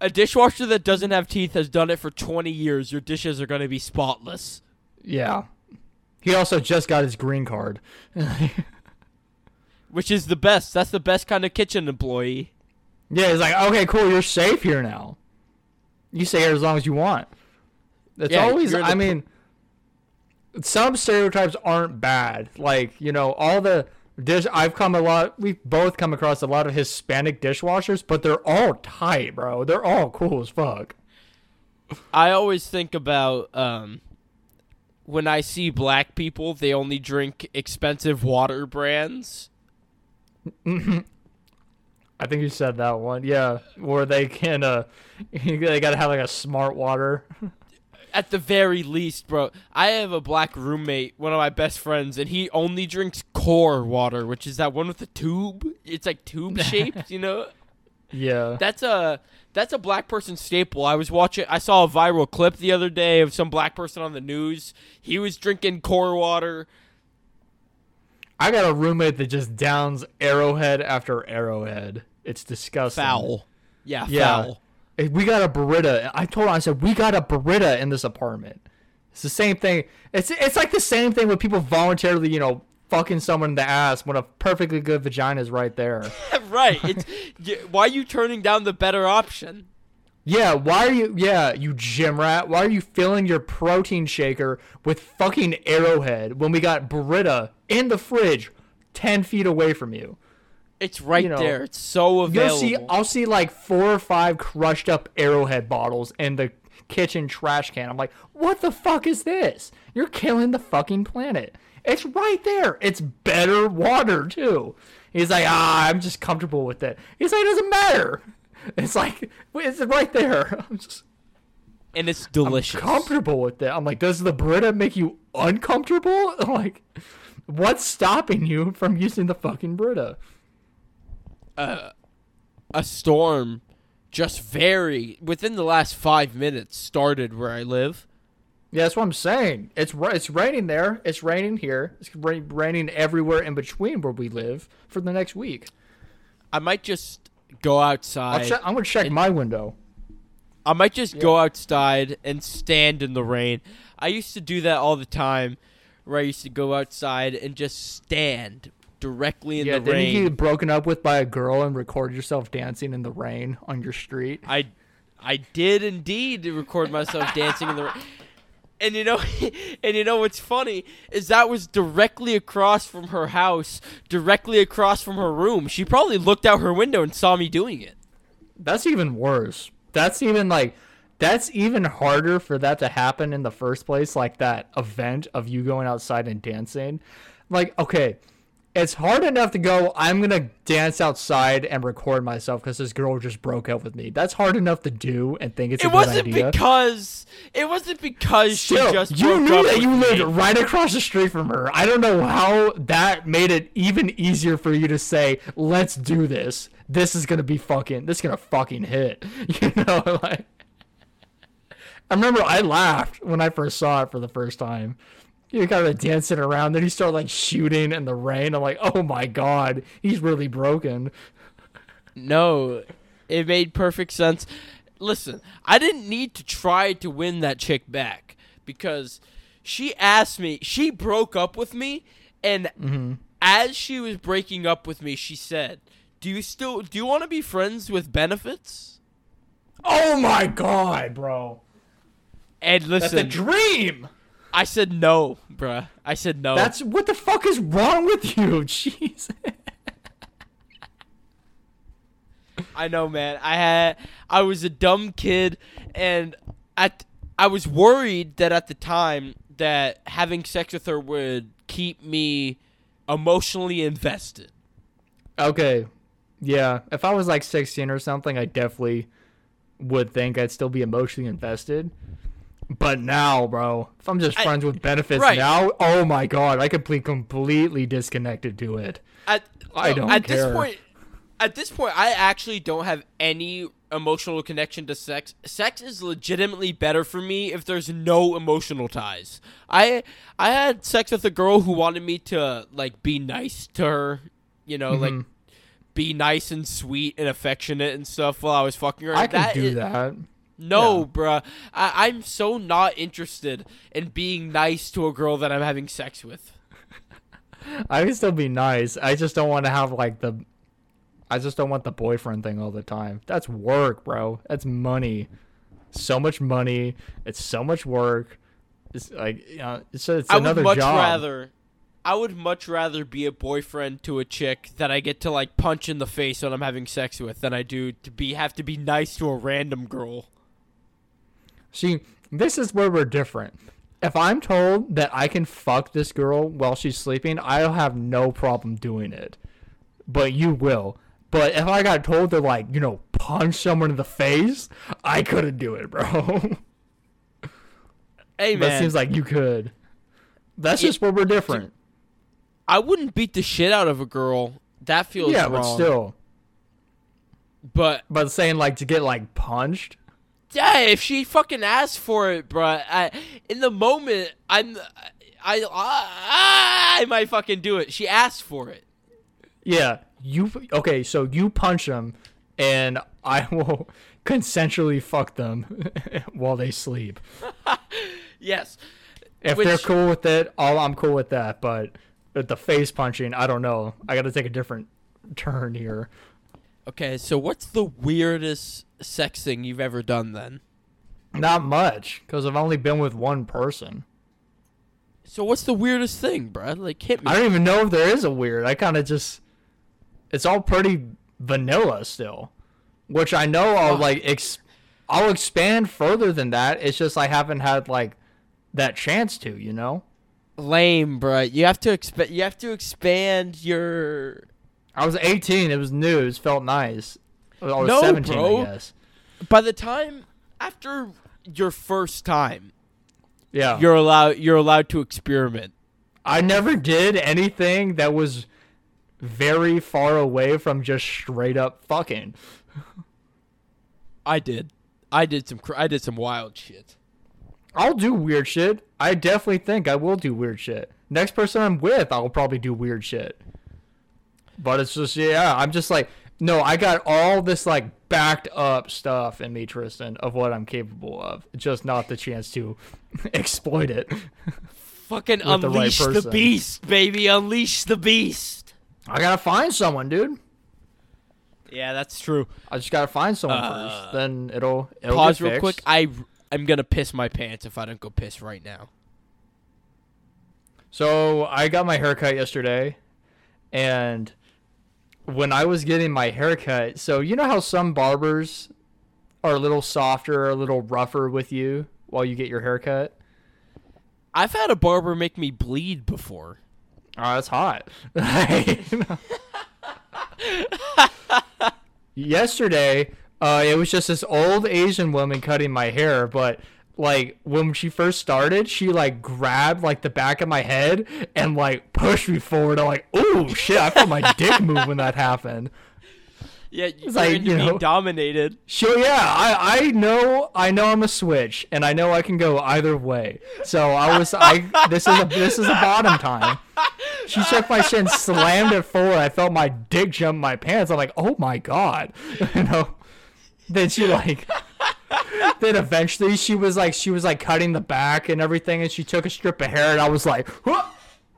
A dishwasher that doesn't have teeth has done it for 20 years. Your dishes are going to be spotless. Yeah. He also just got his green card. (laughs) Which is the best. That's the best kind of kitchen employee. Yeah, he's like, okay, cool, you're safe here now. You stay here as long as you want. It's Yeah, always, I mean, some stereotypes aren't bad. Like, you know, all the Dish. I've come a lot. We've both come across a lot of Hispanic dishwashers, but they're all tight, bro. They're all cool as fuck. I always think about um, when I see black people, they only drink expensive water brands. (laughs) I think you said that one. Yeah, where they can uh, (laughs) they gotta have like a smart water. (laughs) At the very least, bro. I have a black roommate, one of my best friends, and he only drinks core water, which is that one with the tube. It's like tube (laughs) shaped, you know. Yeah. That's a that's a black person staple. I was watching. I saw a viral clip the other day of some black person on the news. He was drinking core water. I got a roommate that just downs arrowhead after arrowhead. It's disgusting. Foul. Yeah, Yeah. foul. We got a Brita. I told him, I said, we got a Brita in this apartment. It's the same thing. It's it's like the same thing when people voluntarily, you know, fucking someone in the ass when a perfectly good vagina is right there. (laughs) right. It's y- why are you turning down the better option? Yeah, why are you? Yeah, you gym rat. Why are you filling your protein shaker with fucking Arrowhead when we got Brita in the fridge, ten feet away from you? It's right You know, there. It's so available. You'll see. I'll see like four or five crushed up Arrowhead bottles in the kitchen trash can. I'm like, what the fuck is this? You're killing the fucking planet. It's right there. It's better water too. He's like, ah, I'm just comfortable with it. He's like, it doesn't matter. (laughs) It's like, it's right there. (laughs) I'm just and it's delicious. comfortable with it. I'm like, does the Brita make you uncomfortable? (laughs) Like, what's stopping you from using the fucking Brita? A storm just very within the last five minutes started where I live. Yeah, that's what I'm saying. It's it's raining there. It's raining here. It's ra- raining everywhere in between where we live for the next week. I might just go outside. I'm gonna check my window. I might just go outside and stand in the rain. I used to do that all the time, where I used to go outside and just stand directly in yeah, the rain. you get broken up with by a girl and record yourself dancing in the rain on your street? I, I did indeed record myself dancing in the rain. And you know, (laughs) and you know what's funny is that was directly across from her house, directly across from her room. She probably looked out her window and saw me doing it. That's even worse. That's even like that's even harder for that to happen in the first place like that event of you going outside and dancing. Like okay, it's hard enough to go I'm to dance outside and record myself cuz this girl just broke up with me. That's hard enough to do and think it's a It good wasn't idea. because it wasn't because Still, she just you broke knew up that you me. lived right across the street from her. I don't know how that made it even easier for you to say, "Let's do this. This is gonna be fucking. This is gonna fucking hit." (laughs) You know, like. I remember I laughed when I first saw it for the first time. You kind of dancing around, then you start like shooting in the rain. I'm like, oh my god, he's really broken. No, it made perfect sense. Listen, I didn't need to try to win that chick back because she asked me, she broke up with me, and Mm-hmm. as she was breaking up with me, she said, "Do you still do you want to be friends with benefits?" Oh my god, bro, And listen, that's a dream. I said no, bruh. I said no. That's what the fuck is wrong with you? (laughs) Jeez. I know, man. I had I was a dumb kid, and at I was worried that at the time that having sex with her would keep me emotionally invested. Okay. Yeah. If I was like 16 or something, I definitely would think I'd still be emotionally invested. But now, bro, if I'm just I- friends with benefits right. now, oh my god, I could be completely disconnected to it. At I don't at care. this point. At this point, I actually don't have any emotional connection to sex. Sex is legitimately better for me if there's no emotional ties. I I had sex with a girl who wanted me to like be nice to her, you know, like Mhm. be nice and sweet and affectionate and stuff while I was fucking her. I can That do is- that. No, Yeah. bruh. I, I'm so not interested in being nice to a girl that I'm having sex with. (laughs) I can still be nice. I just don't want to have like the I just don't want the boyfriend thing all the time. That's work, bro. That's money. So much money. It's so much work. It's like you know, it's, it's I another would much job. rather. I would much rather be a boyfriend to a chick that I get to like punch in the face when I'm having sex with than I do to be have to be nice to a random girl. See, this is where we're different. If I'm told that I can fuck this girl while she's sleeping, I'll have no problem doing it. But you will. But if I got told to like, you know, punch someone in the face, I couldn't do it, bro. (laughs) Hey man, that seems like you could. That's Yeah, just where we're different. I wouldn't beat the shit out of a girl. That feels Yeah, wrong. but still. But But saying like to get like punched, yeah, if she fucking asked for it, bruh, I, in the moment, I'm, I, I, I might fucking do it. She asked for it. yeah, you okay? So you punch them, and I (laughs) will consensually fuck them (laughs) while they sleep. (laughs) Yes. If they're cool with it, all I'm cool with that. But the face punching, I don't know. I got to take a different turn here. Okay, so what's the weirdest sex thing you've ever done then? Not much, because I've only been with one person. So what's the weirdest thing, bruh? Like hit me. I don't even know if there is a weird. I kind of just, it's all pretty vanilla still, which I know I'll like ex, I'll expand further than that. It's just I haven't had like that chance to, you know. Lame, bruh. You have to exp- You have to expand your. I was 18. It was new. It felt nice. I was No, 17, bro. By the time after your first time, Yeah. you're allowed. You're allowed to experiment. I never did anything that was very far away from just straight up fucking. I did. I did some. I did some wild shit. I'll do weird shit. I definitely think I will do weird shit. Next person I'm with, I'll probably do weird shit. But it's just yeah, I'm just like no, I got all this like backed up stuff in me, Tristan, of what I'm capable of. Just not the chance to (laughs) exploit it. (laughs) Fucking With the right unleash the, beast, baby! Unleash the beast. I gotta find someone, dude. Yeah, that's true. I just gotta find someone Uh, first. Then it'll, it'll Pause real quick. I I'm gonna piss my pants if I don't go piss right now. So I got my haircut yesterday, and when I was getting my haircut, so you know how some barbers are a little softer, a little rougher with you while you get your haircut. I've had a barber make me bleed before. Oh, that's hot. (laughs) Yesterday, uh, it was just this old Asian woman cutting my hair, but like when she first started, she like grabbed like the back of my head and like pushed me forward. I'm like, oh shit! I felt my dick (laughs) move when that happened. Yeah, you're like, you being know- dominated. So yeah, I I know I know I'm a switch, and I know I can go either way. So I was I this is a this is a bottom time. She took my shit and slammed it forward. I felt my dick jump my pants. I'm like, oh my god, (laughs) you know. Then she like. Then eventually she was like she was like cutting the back and everything, and she took a strip of hair, and I was like.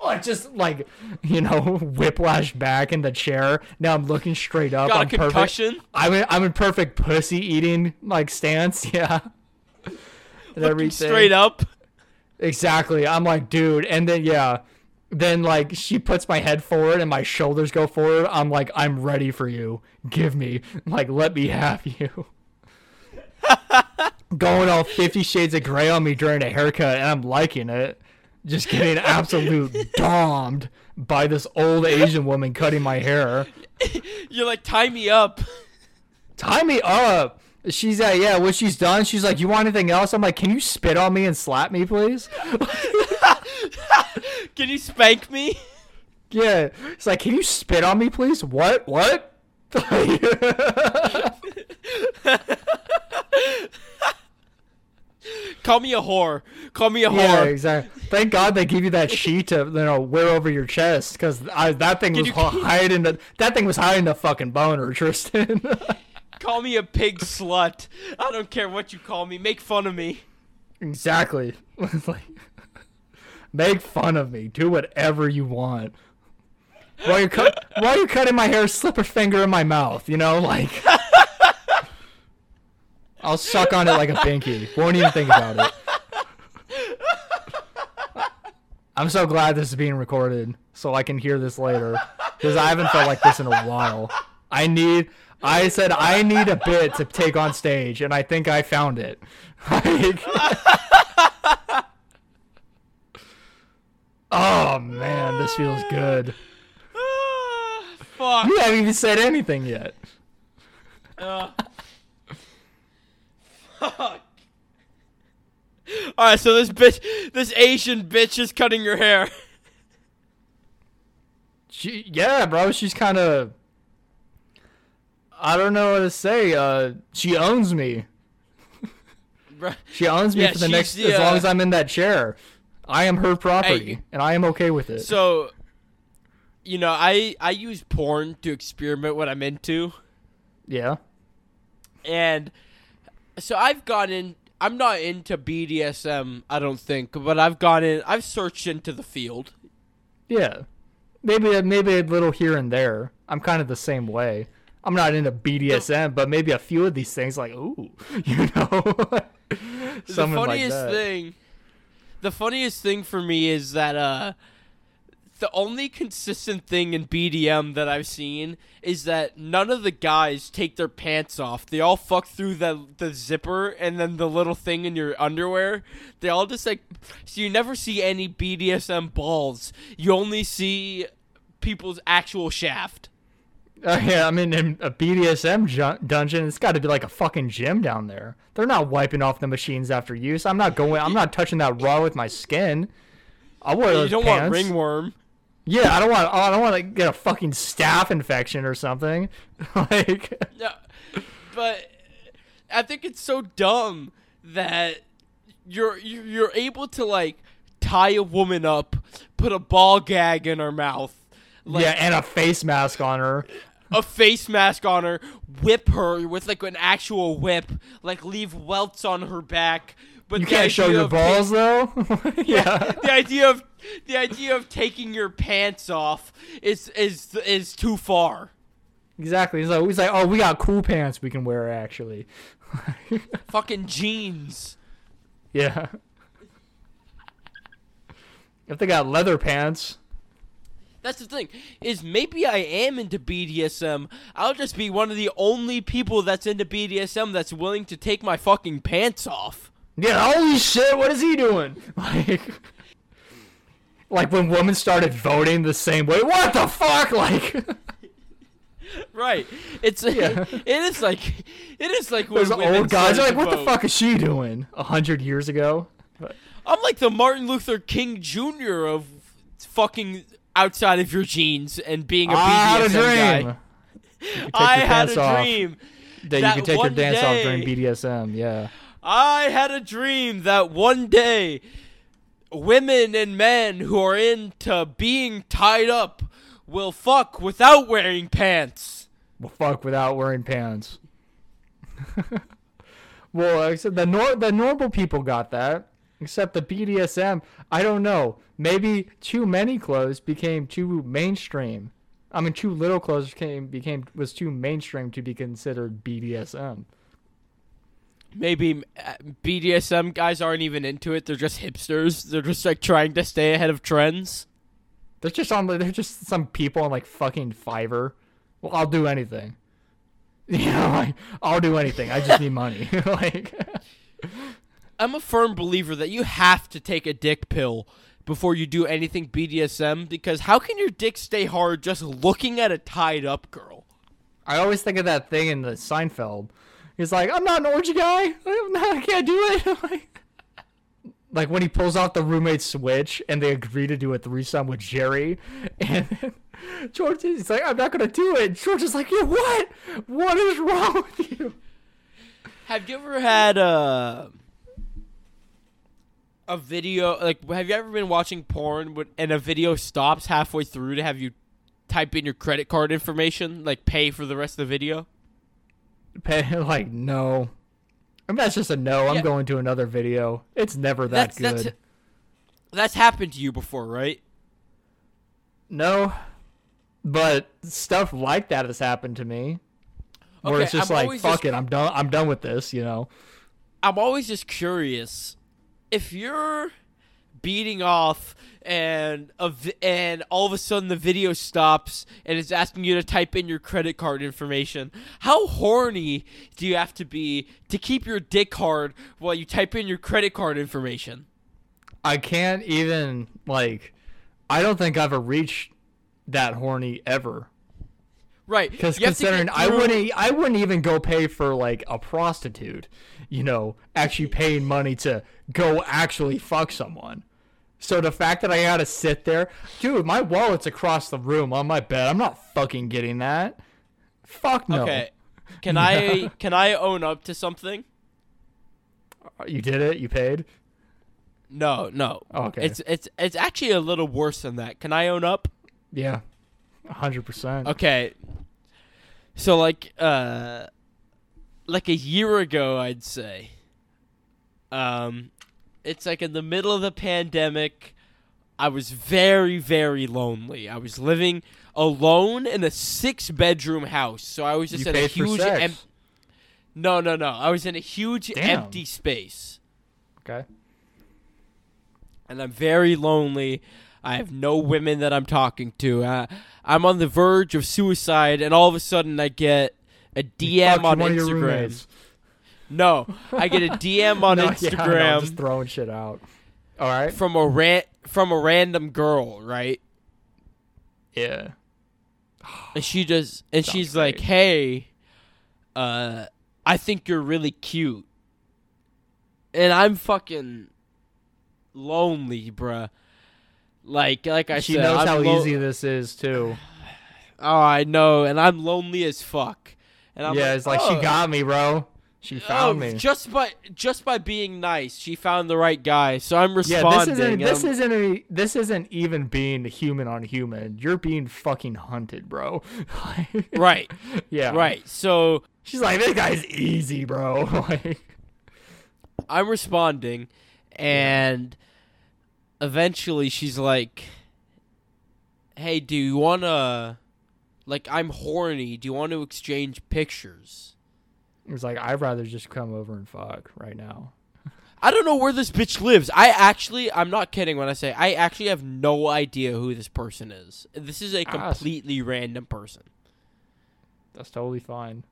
Like just like you know, (laughs) whiplash back in the chair. Now I'm looking straight up. Got a I'm perfect. concussion? I'm in, I'm in perfect pussy eating like stance, (laughs) yeah. And Looking everything. straight up. Exactly. I'm like, dude, and then yeah, then like she puts my head forward and my shoulders go forward. I'm like, I'm ready for you. Give me, like, let me have you. Going all Fifty Shades of Grey on me during a haircut, and I'm liking it. Just getting absolute (laughs) domed by this old Asian woman cutting my hair. You're like, tie me up. tie me up. She's like, yeah, what she's done, she's like, you want anything else? I'm like, can you spit on me and slap me, please? (laughs) Can you spank me? Yeah. It's like, can you spit on me, please? What? What? (laughs) Call me a whore. Call me a yeah, whore. exactly. Thank God they give you that (laughs) sheet to you know wear over your chest because that thing was (laughs) hiding the that thing was hiding the fucking boner, Tristan. (laughs) Call me a pig slut. I don't care what you call me. Make fun of me. exactly. like, make fun of me. Do whatever you want. While you're cut, while you're cutting my hair, slip a finger in my mouth. You know, like I'll suck on it like a binky. Won't even think about it. I'm so glad this is being recorded so I can hear this later because I haven't felt like this in a while. I need. I said I need a bit to take on stage, and I think I found it. (laughs) Like, (laughs) oh man, this feels good. Ah, fuck. You haven't even said anything yet. Uh, fuck. (laughs) All right, so this bitch, this Asian bitch, is cutting your hair. She, yeah, bro, she's kind of. I don't know what to say. Uh, she owns me. (laughs) She owns me Yeah, for the next the, as long uh, as I'm in that chair. I am her property, Hey. and I am okay with it. So, you know, I I use porn to experiment what I'm into, yeah, and so I've gone in. I'm not into BDSM, I don't think, but I've gone in. I've searched into the field. yeah. Maybe maybe a little here and there. I'm kind of the same way. I'm not into BDSM, but maybe a few of these things, like ooh, (laughs) you know, the something like funniest that. thing the funniest thing for me is that uh the only consistent thing in BDSM that I've seen is that none of the guys take their pants off. They all fuck through the the zipper and then the little thing in your underwear. They all just like so you never see any BDSM balls. You only see people's actual shaft. Uh, yeah, I mean, in a BDSM ju- dungeon, it's got to be like a fucking gym down there. They're not wiping off the machines after use. I'm not going. I'm not touching that raw with my skin. I wear You don't want ringworm. Yeah, I don't want. I don't want to get a fucking staph infection or something. (laughs) like, No, but I think it's so dumb that you're you're you're able to like tie a woman up, put a ball gag in her mouth, like yeah, and a face mask on her. a face mask on her, whip her with like an actual whip, like leave welts on her back. But You can't show your ta- balls though. (laughs) yeah. the idea of the idea of taking your pants off is is is too far. Exactly. He's like, he's like, oh, we got cool pants we can wear actually. (laughs) Fucking jeans. yeah. If they got leather pants, That's the thing is maybe I am into BDSM. I'll just be one of the only people that's into BDSM that's willing to take my fucking pants off. Yeah, holy shit, what is he doing? (laughs) Like, like when women started voting the same way. What the fuck? Like, (laughs) Right. It's Yeah. (laughs) it is like it is like when those old guys are like, to what the fuck is she doing? A hundred years ago. But, I'm like the Martin Luther King Jr. of fucking outside of your jeans and being a I had a BDSM guy. dream. You could take I your had pants a off. dream. That, you that could take your one dance off during BDSM. Yeah. I had a dream that one day women and men who are into being tied up will fuck without wearing pants. Well, fuck without wearing pants. (laughs) well, said the nor- the normal people got that, except the BDSM. I don't know. Maybe too many clothes became too mainstream. I mean, too little clothes became became was too mainstream to be considered BDSM. Maybe uh, BDSM guys aren't even into it. They're just hipsters. They're just like trying to stay ahead of trends. They're just on. They're just some people on like fucking Fiverr. Well, I'll do anything. (laughs) You know, like I'll do anything. I just need money. (laughs) like. (laughs) I'm a firm believer that you have to take a dick pill before you do anything BDSM because how can your dick stay hard just looking at a tied up girl? I always think of that thing in the Seinfeld. He's like, I'm not an orgy guy. I'm not, I can't do it. (laughs) like, like when he pulls off the roommate switch and they agree to do a threesome with Jerry, and (laughs) George is like, I'm not gonna do it. George is like, yeah, what? What is wrong with you? Have you ever had a a video like have you ever been watching porn when- and a video stops halfway through to have you type in your credit card information, like pay for the rest of the video? (laughs) Like, no. I mean, that's just a no. I'm Yeah. going to another video. It's never that That's good. that's that's happened to you before, right? No, but stuff like that has happened to me. Where Okay, it's just I'm like, fuck just- it, I'm done. I'm done with this. You know. I'm always just curious if you're beating off and vi- and all of a sudden the video stops and it's asking you to type in your credit card information. How horny do you have to be to keep your dick hard while you type in your credit card information? I can't even like. I don't think I've ever reached that horny ever. Right. Because considering I wouldn't, I wouldn't even go pay for like a prostitute. You know, actually paying money to go actually fuck someone. So the fact that I gotta sit there, dude, my wallet's across the room on my bed. I'm not fucking getting that. Fuck no. Okay. Can (laughs) I can I own up to something? You did it. You paid. No, no. Okay. It's it's it's actually a little worse than that. Can I own up? Yeah. hundred percent. Okay. So like uh like a year ago I'd say. Um it's like in the middle of the pandemic. I was very very lonely. I was living alone in a six bedroom house. So I was just You in a huge em- No, no, no. I was in a huge Damn. empty space. Okay. and I'm very lonely. I have no women that I'm talking to. Uh, I'm on the verge of suicide, and all of a sudden I get a DM on one of your Instagram. Roommates. No, I get a (laughs) DM on No, yeah, I know, Instagram just throwing shit out. All right. from a ran- from a random girl, right? Yeah. And she just and Sounds she's like, "Hey, uh, I think you're really cute," and I'm fucking lonely, bruh. Like, like I she said, knows I'm how lo- easy this is too. Oh, I know, and I'm lonely as fuck. And I'm yeah, like, it's like oh, she got me, bro. She oh, found me. just by just by being nice. She found the right guy, so I'm Yeah, responding. this isn't this um, isn't a, this isn't even being human on human. You're being fucking hunted, bro. (laughs) right, yeah. right. So She's like, this guy's easy, bro. (laughs) like, I'm responding, and eventually she's like, "Hey, do you wanna?" Like I'm horny. Do you want to exchange pictures? It's like I'd rather just come over and fuck right now. I don't know where this bitch lives. I actually, I'm not kidding when I say I actually have no idea who this person is. This is a completely random person. That's totally fine.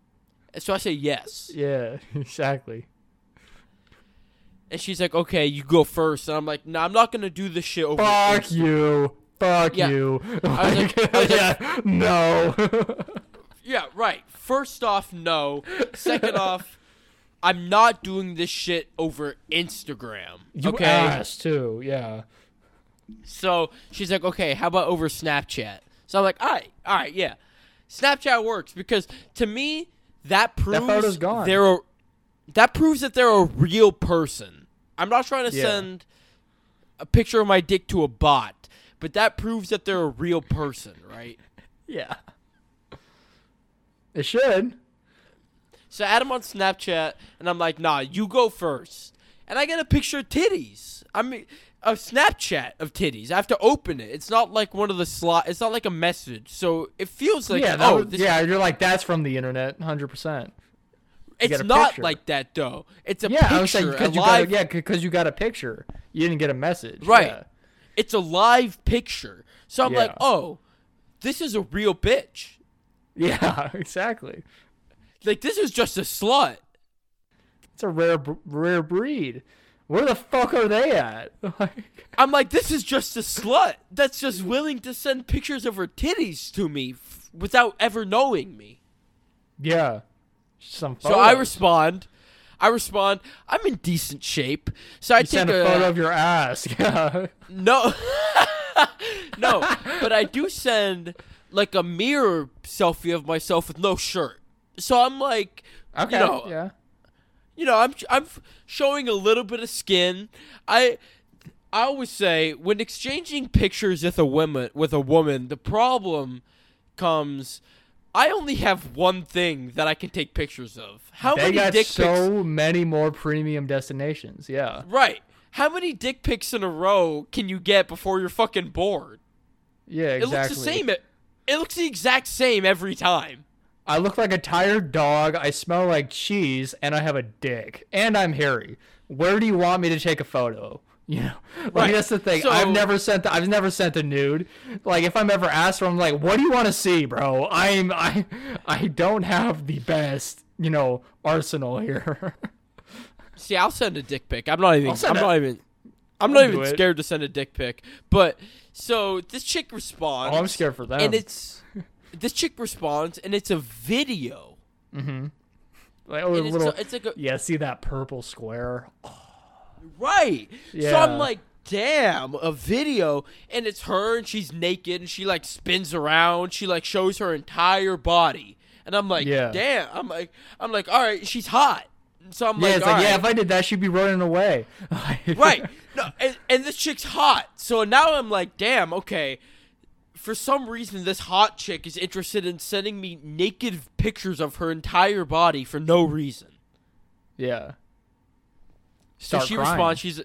So I say yes. Yeah, (laughs) exactly. And she's like, okay, you go first. And I'm like, no, I'm not going to do this shit over Fuck you. Fuck Yeah. you. I was like- I was (laughs) like- yeah, no. (laughs) Yeah, right. First off, no. Second (laughs) off, I'm not doing this shit over Instagram. you okay? asked too. Yeah. So she's like, okay, how about over Snapchat? So I'm like, all right, all right, yeah. Snapchat works because to me, that proves photo's gone. they're a, that proves that they're a real person. I'm not trying to Yeah. send a picture of my dick to a bot, but that proves that they're a real person, right? (laughs) Yeah. It should. So I add him on Snapchat, and I'm like, nah, you go first. And I get a picture of titties. I mean, a Snapchat of titties. I have to open it. It's not like one of the slot. It's not like a message. So it feels like, yeah, oh, was- yeah, you're like that's from the internet, hundred percent. it's not picture. like that though. It's a Yeah, I was saying picture, a because you got yeah, because you got a picture. You didn't get a message. Right. Yeah. It's a live picture. So I'm like, oh, this is a real bitch. Yeah, (laughs) exactly. Like this is just a slut. It's a rare rare breed. Where the fuck are they at? (laughs) I'm like, this is just a slut that's just willing to send pictures of her titties to me f- without ever knowing me. yeah, some. So I respond. I respond. I'm in decent shape. So I You take send a a, photo of your ass. (laughs) Yeah. no, no. But I do send like a mirror selfie of myself with no shirt. So I'm like, Okay. you know, yeah. you know, I'm I'm showing a little bit of skin. I I always say when exchanging pictures with a woman with a woman, the problem comes. I only have one thing that I can take pictures of. How They many got dick so pics? many more premium destinations. Yeah. Right. How many dick pics in a row can you get before you're fucking bored? Yeah. exactly. It looks the same. It, it looks the exact same every time. I look like a tired dog. I smell like cheese, and I have a dick, and I'm hairy. Where do you want me to take a photo? You know, like Right. that's the thing. So- I've never sent. I've never sent a nude. Like if I'm ever asked for, I'm like, "What do you want to see, bro?" I'm I I don't have the best, you know, arsenal here. (laughs) See, I'll send a dick pic. I'm not even. I'm a- not even. I'm I'll not even scared to send a dick pic. But so this chick responds. oh, I'm scared for that. And it's this chick responds, and it's a video. mm-hmm. Like, oh, a it's, little. a- it's like a, yeah, see that purple square? right. Yeah. So I'm like, damn, a video, and it's her, and she's naked, and she like spins around. She like shows her entire body, and I'm like, Yeah. damn. I'm like, I'm like, all right, she's hot. So I'm Yeah, like, it's like, yeah, if I did that, she'd be running away. (laughs) right. No, and, and this chick's hot. So now I'm like, damn, okay. For some reason, this hot chick is interested in sending me naked pictures of her entire body for no reason. yeah. So Start she crying. responds. She's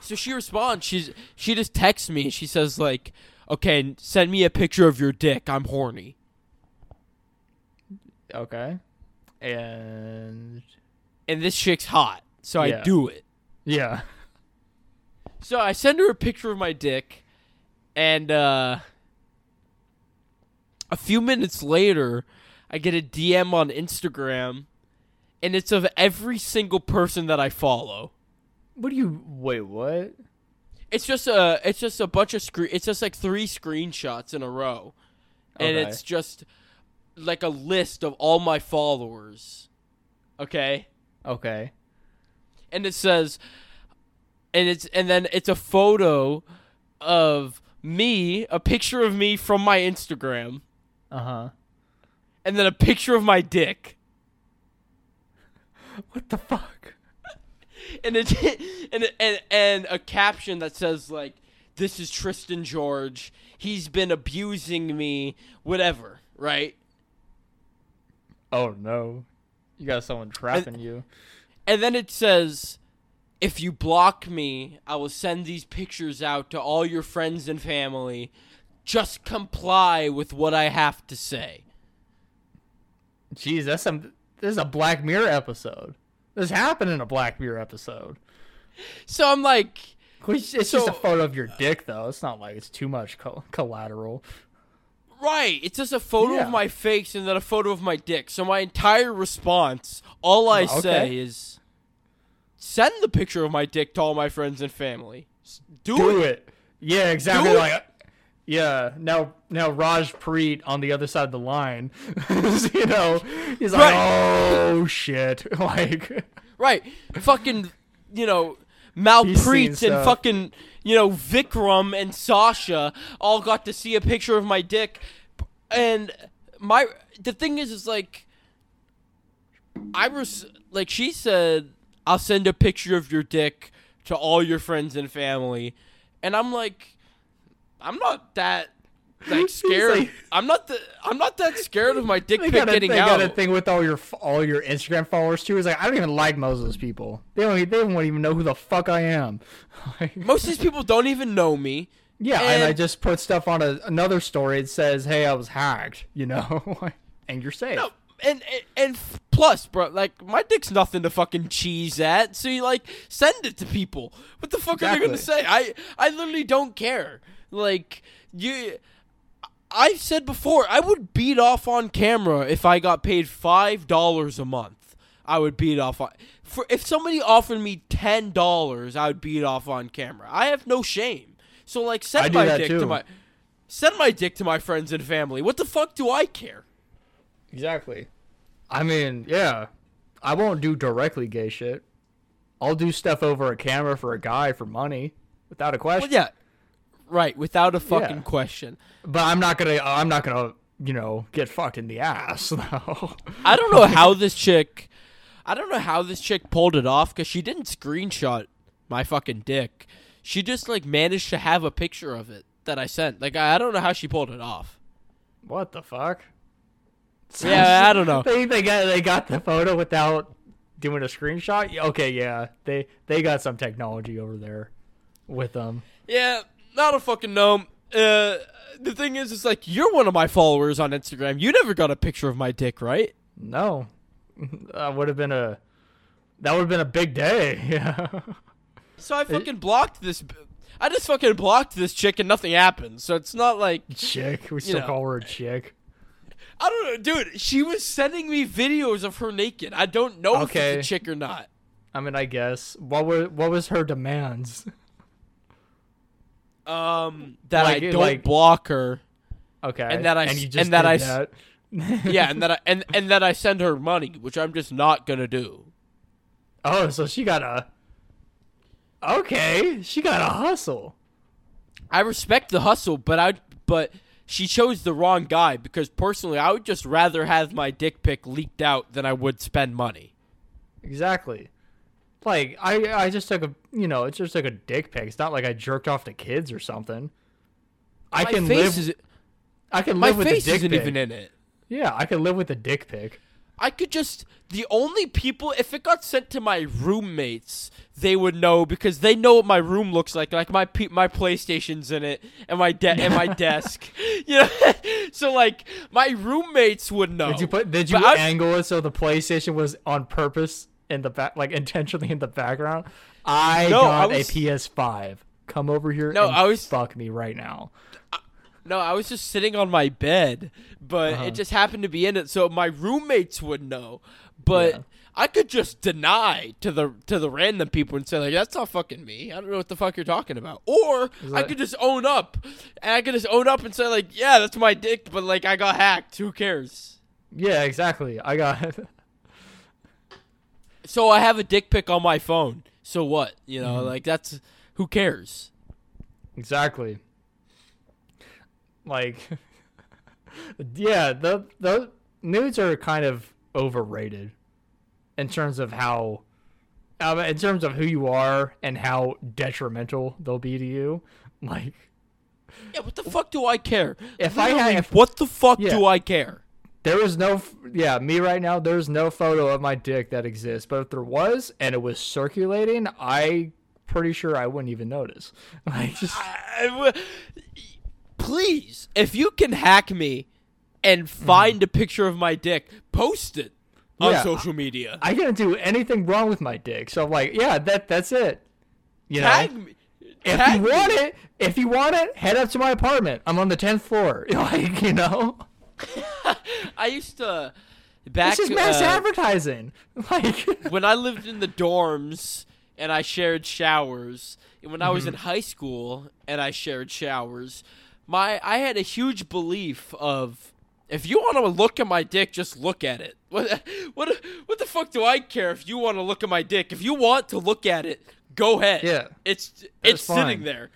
so she responds. She's she just texts me. and She says like, "Okay, send me a picture of your dick. I'm horny." Okay. And And this chick's hot, so I do it. yeah. (laughs) So I send her a picture of my dick, and uh, a few minutes later, I get a DM on Instagram, and it's of every single person that I follow. What do you wait? What? It's just a, it's just a bunch of screen. It's just like three screenshots in a row, and Okay. it's just like a list of all my followers. Okay. Okay. and it says and it's and then it's a photo of me a picture of me from my instagram Uh huh. and then a picture of my dick (laughs) What the fuck? (laughs) and it (laughs) and and, and a caption that says like this is tristan george he's been abusing me whatever right Oh no. You got someone trapping you. and then it says if you block me i will send these pictures out to all your friends and family just comply with what i have to say Jeez, that's some. This is a Black Mirror episode. This happened in a Black Mirror episode. So I'm like, Which it's So- just a photo of your dick, though. It's not like it's too much co- collateral. Right, it's just a photo Yeah. of my face and then a photo of my dick. So my entire response, all I Oh, okay. say is send the picture of my dick to all my friends and family. Do, Do it. it. Yeah, exactly. Do it. yeah. Now, now Raj Preet on the other side of the line. (laughs) you know, he's like, Right. oh shit, (laughs) like. Right. fucking, you know, Malpreet and fucking, you know, Vikram and Sasha all got to see a picture of my dick. And my the thing is is like I was like she said I'll send a picture of your dick to all your friends and family. And I'm like I'm not that like (laughs) scared. like- I'm not the I'm not that scared of my (laughs) dick They pic getting they out. got a thing with all your all your Instagram followers too. It's like I don't even like most of those people. They don't. They won't even know who the fuck I am. (laughs) Like, Most of these people don't even know me. yeah, and, I just put stuff on a, another story. It says, "Hey, I was hacked," you know, and you're safe. No, and, and and plus, bro, like my dick's nothing to fucking cheese at. So you like send it to people. What the fuck are they gonna say? I I literally don't care. Like you, I said before, I would beat off on camera if I got paid five dollars a month. I would beat off on. For if somebody offered me ten dollars, I would beat off on camera. I have no shame. So like, send do my dick too. to my. Send my dick to my friends and family. What the fuck do I care? Exactly. I mean, yeah, I won't do directly gay shit. I'll do stuff over a camera for a guy for money, without a question. Well, yeah, right. Without a fucking Yeah. question. But I'm not gonna. I'm not gonna. You know, get fucked in the ass. (laughs) though. I don't know how this chick. I don't know how this chick pulled it off because she didn't screenshot my fucking dick. She just like managed to have a picture of it that I sent. Like I I don't know how she pulled it off. what the fuck? (laughs) Yeah, I don't know. They they got they got the photo without doing a screenshot. Okay, yeah, they they got some technology over there with them. Yeah, not a fucking gnome. Uh, the thing is, it's like you're one of my followers on Instagram. You never got a picture of my dick, right? No, (laughs) that would have been a that would have been a big day. Yeah. (laughs) So I fucking blocked this. I just fucking blocked this chick and nothing happened. So it's not like Chick. We still know. call her a chick. I don't know, dude. She was sending me videos of her naked. I don't know Okay. if it's a chick or not. I mean, I guess. What were what was her demands? (laughs) Um, that Like- I don't like- block her. Okay. And that I and s- you and that I s- that. (laughs) Yeah, and that I and and that I send her money, which I'm just not gonna do. Oh, so she got a. Okay, she got a hustle. I respect the hustle, but I but she chose the wrong guy because personally, I would just rather have my dick pic leaked out than I would spend money. Exactly. Like I, I just took a, you know, it's just like a dick pic. It's not like I jerked off to kids or something. I my can live. is I can live with face the dick isn't pic. even in it. Yeah, I can live with a dick pic. I could just the only people if it got sent to my roommates, they would know because they know what my room looks like. Like my pe- my PlayStation's in it and my de- and my (laughs) desk. (laughs) You know, (laughs) so like my roommates would know. Did you put? Did you But I- angle it so the PlayStation was on purpose in the back, like intentionally in the background? I No, I got was- a PS5. Come over here No, and I was- fuck me right now. No, I was just sitting on my bed, but Uh-huh. it just happened to be in it, so my roommates would know. But Yeah. I could just deny to the to the random people and say like, "That's not fucking me. I don't know what the fuck you're talking about." Or I could just own up, and I could just own up and say like, "Yeah, that's my dick," but like I got hacked. Who cares? Yeah, exactly. I got. (laughs) So I have a dick pic on my phone. So what? You Mm-hmm. know, like that's who cares? Exactly. Like, (laughs) yeah, the the nudes are kind of overrated in terms of how, um, in terms of who you are and how detrimental they'll be to you. Like, Yeah, what the fuck do I care? If I had- if- what the fuck Yeah. do I care? There was no, f- yeah, me right now. There's no photo of my dick that exists, but if there was and it was circulating, I pretty sure I wouldn't even notice. (laughs) Like, just I please, if you can hack me and mm-hmm. find a picture of my dick, post it on Yeah, social media. I didn't do anything wrong with my dick. So I'm like, yeah, that that's it. You know, Tag me. if tag you me. want it, if you want it, head up to my apartment. I'm on the tenth floor. (laughs) Like, you know, (laughs) I used to back this is mass uh, advertising. (laughs) Like, (laughs) when I lived in the dorms and I shared showers, and when I was in Mm-hmm. high school and I shared showers, my I had a huge belief of if you want to look at my dick, just look at it. What what what the fuck do I care if you want to look at my dick? If you want to look at it, go ahead. Yeah. it's it's fine. sitting there.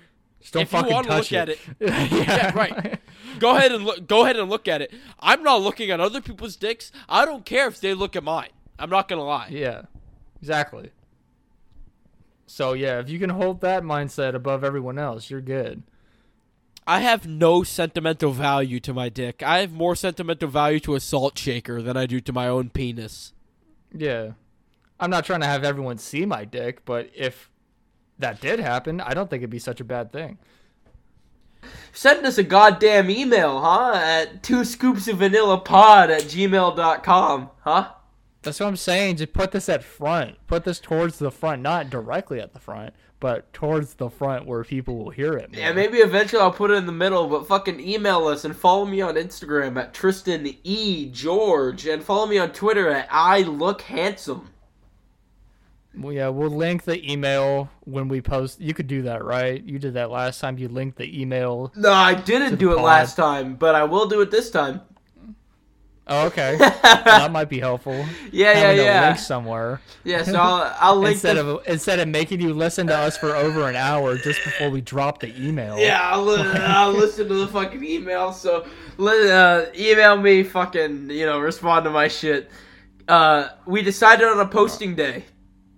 Just don't If you fucking wanna touch look at it. it- (laughs) yeah. Yeah, right. Go ahead and look. Go ahead and look at it. I'm not looking at other people's dicks. I don't care if they look at mine. I'm not gonna lie. Yeah, exactly. So yeah, if you can hold that mindset above everyone else, you're good. I have no sentimental value to my dick. I have more sentimental value to a salt shaker than I do to my own penis. Yeah. I'm not trying to have everyone see my dick, but if that did happen, I don't think it'd be such a bad thing. Send us a goddamn email, huh? At two scoops of vanilla pod at gmail.com, huh? That's what I'm saying. Just put this at front. Put this towards the front, not directly at the front, but towards the front where people will hear it. Yeah, maybe eventually I'll put it in the middle, but fucking email us and follow me on Instagram at Tristan E. George and follow me on Twitter at I Look Handsome. Well, yeah, we'll link the email when we post. You could do that, right? You did that last time. You linked the email. No, I didn't do it pod. last time, but I will do it this time. Oh, okay. (laughs) that might be helpful. Yeah, yeah, Having a yeah. link somewhere Yeah, so I'll, I'll link instead the- of instead of making you listen to us for over an hour just before we drop the email. Yeah, I'll, I'll listen to the fucking email. So, uh, email me, fucking, you know, respond to my shit. Uh, we decided on a posting day,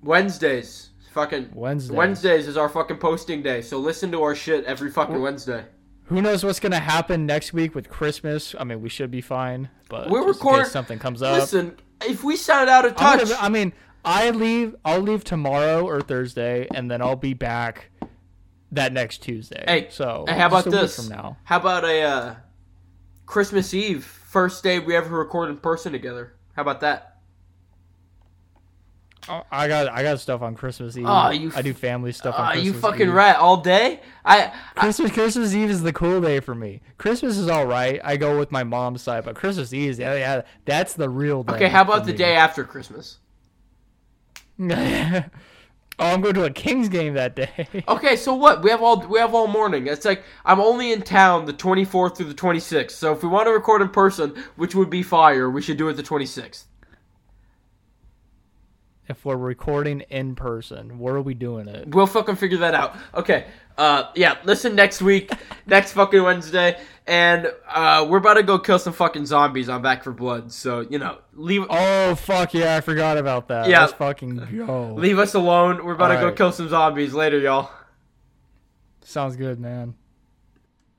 Wednesdays. Fucking Wednesday. Wednesdays is our fucking posting day. So listen to our shit every fucking Wednesday. Who knows what's gonna happen next week with Christmas? I mean, we should be fine, but We're just in record- case something comes up. Listen, if we sound out of touch, gonna- I mean, I leave. I'll leave tomorrow or Thursday, and then I'll be back that next Tuesday. Hey, so hey, how about this? from now? How about a uh, Christmas Eve, first day we ever record in person together? How about that? Oh, I got I got stuff on Christmas Eve. Oh, you I do family stuff on Ah, Christmas you fucking Eve. rat all day. I, I Christmas Christmas Eve is the cool day for me. Christmas is all right. I go with my mom's side, but Christmas Eve, is- yeah, yeah, that's the real day. okay. How about the me. day after Christmas? (laughs) oh, I'm going to a Kings game that day. (laughs) Okay, so what? We have all we have all morning. It's like I'm only in town the 24th through the 26th. So if we want to record in person, which would be fire, we should do it the 26th. If we're recording in person, where are we doing it? We'll fucking figure that out. Okay. Uh, yeah. Listen next week, (laughs) next fucking Wednesday, and uh, we're about to go kill some fucking zombies on Back 4 Blood. So you know, leave Oh fuck yeah, I forgot about that. Yeah. Let's fucking go. leave us alone. We're about to go kill some zombies later, y'all. Sounds good, man.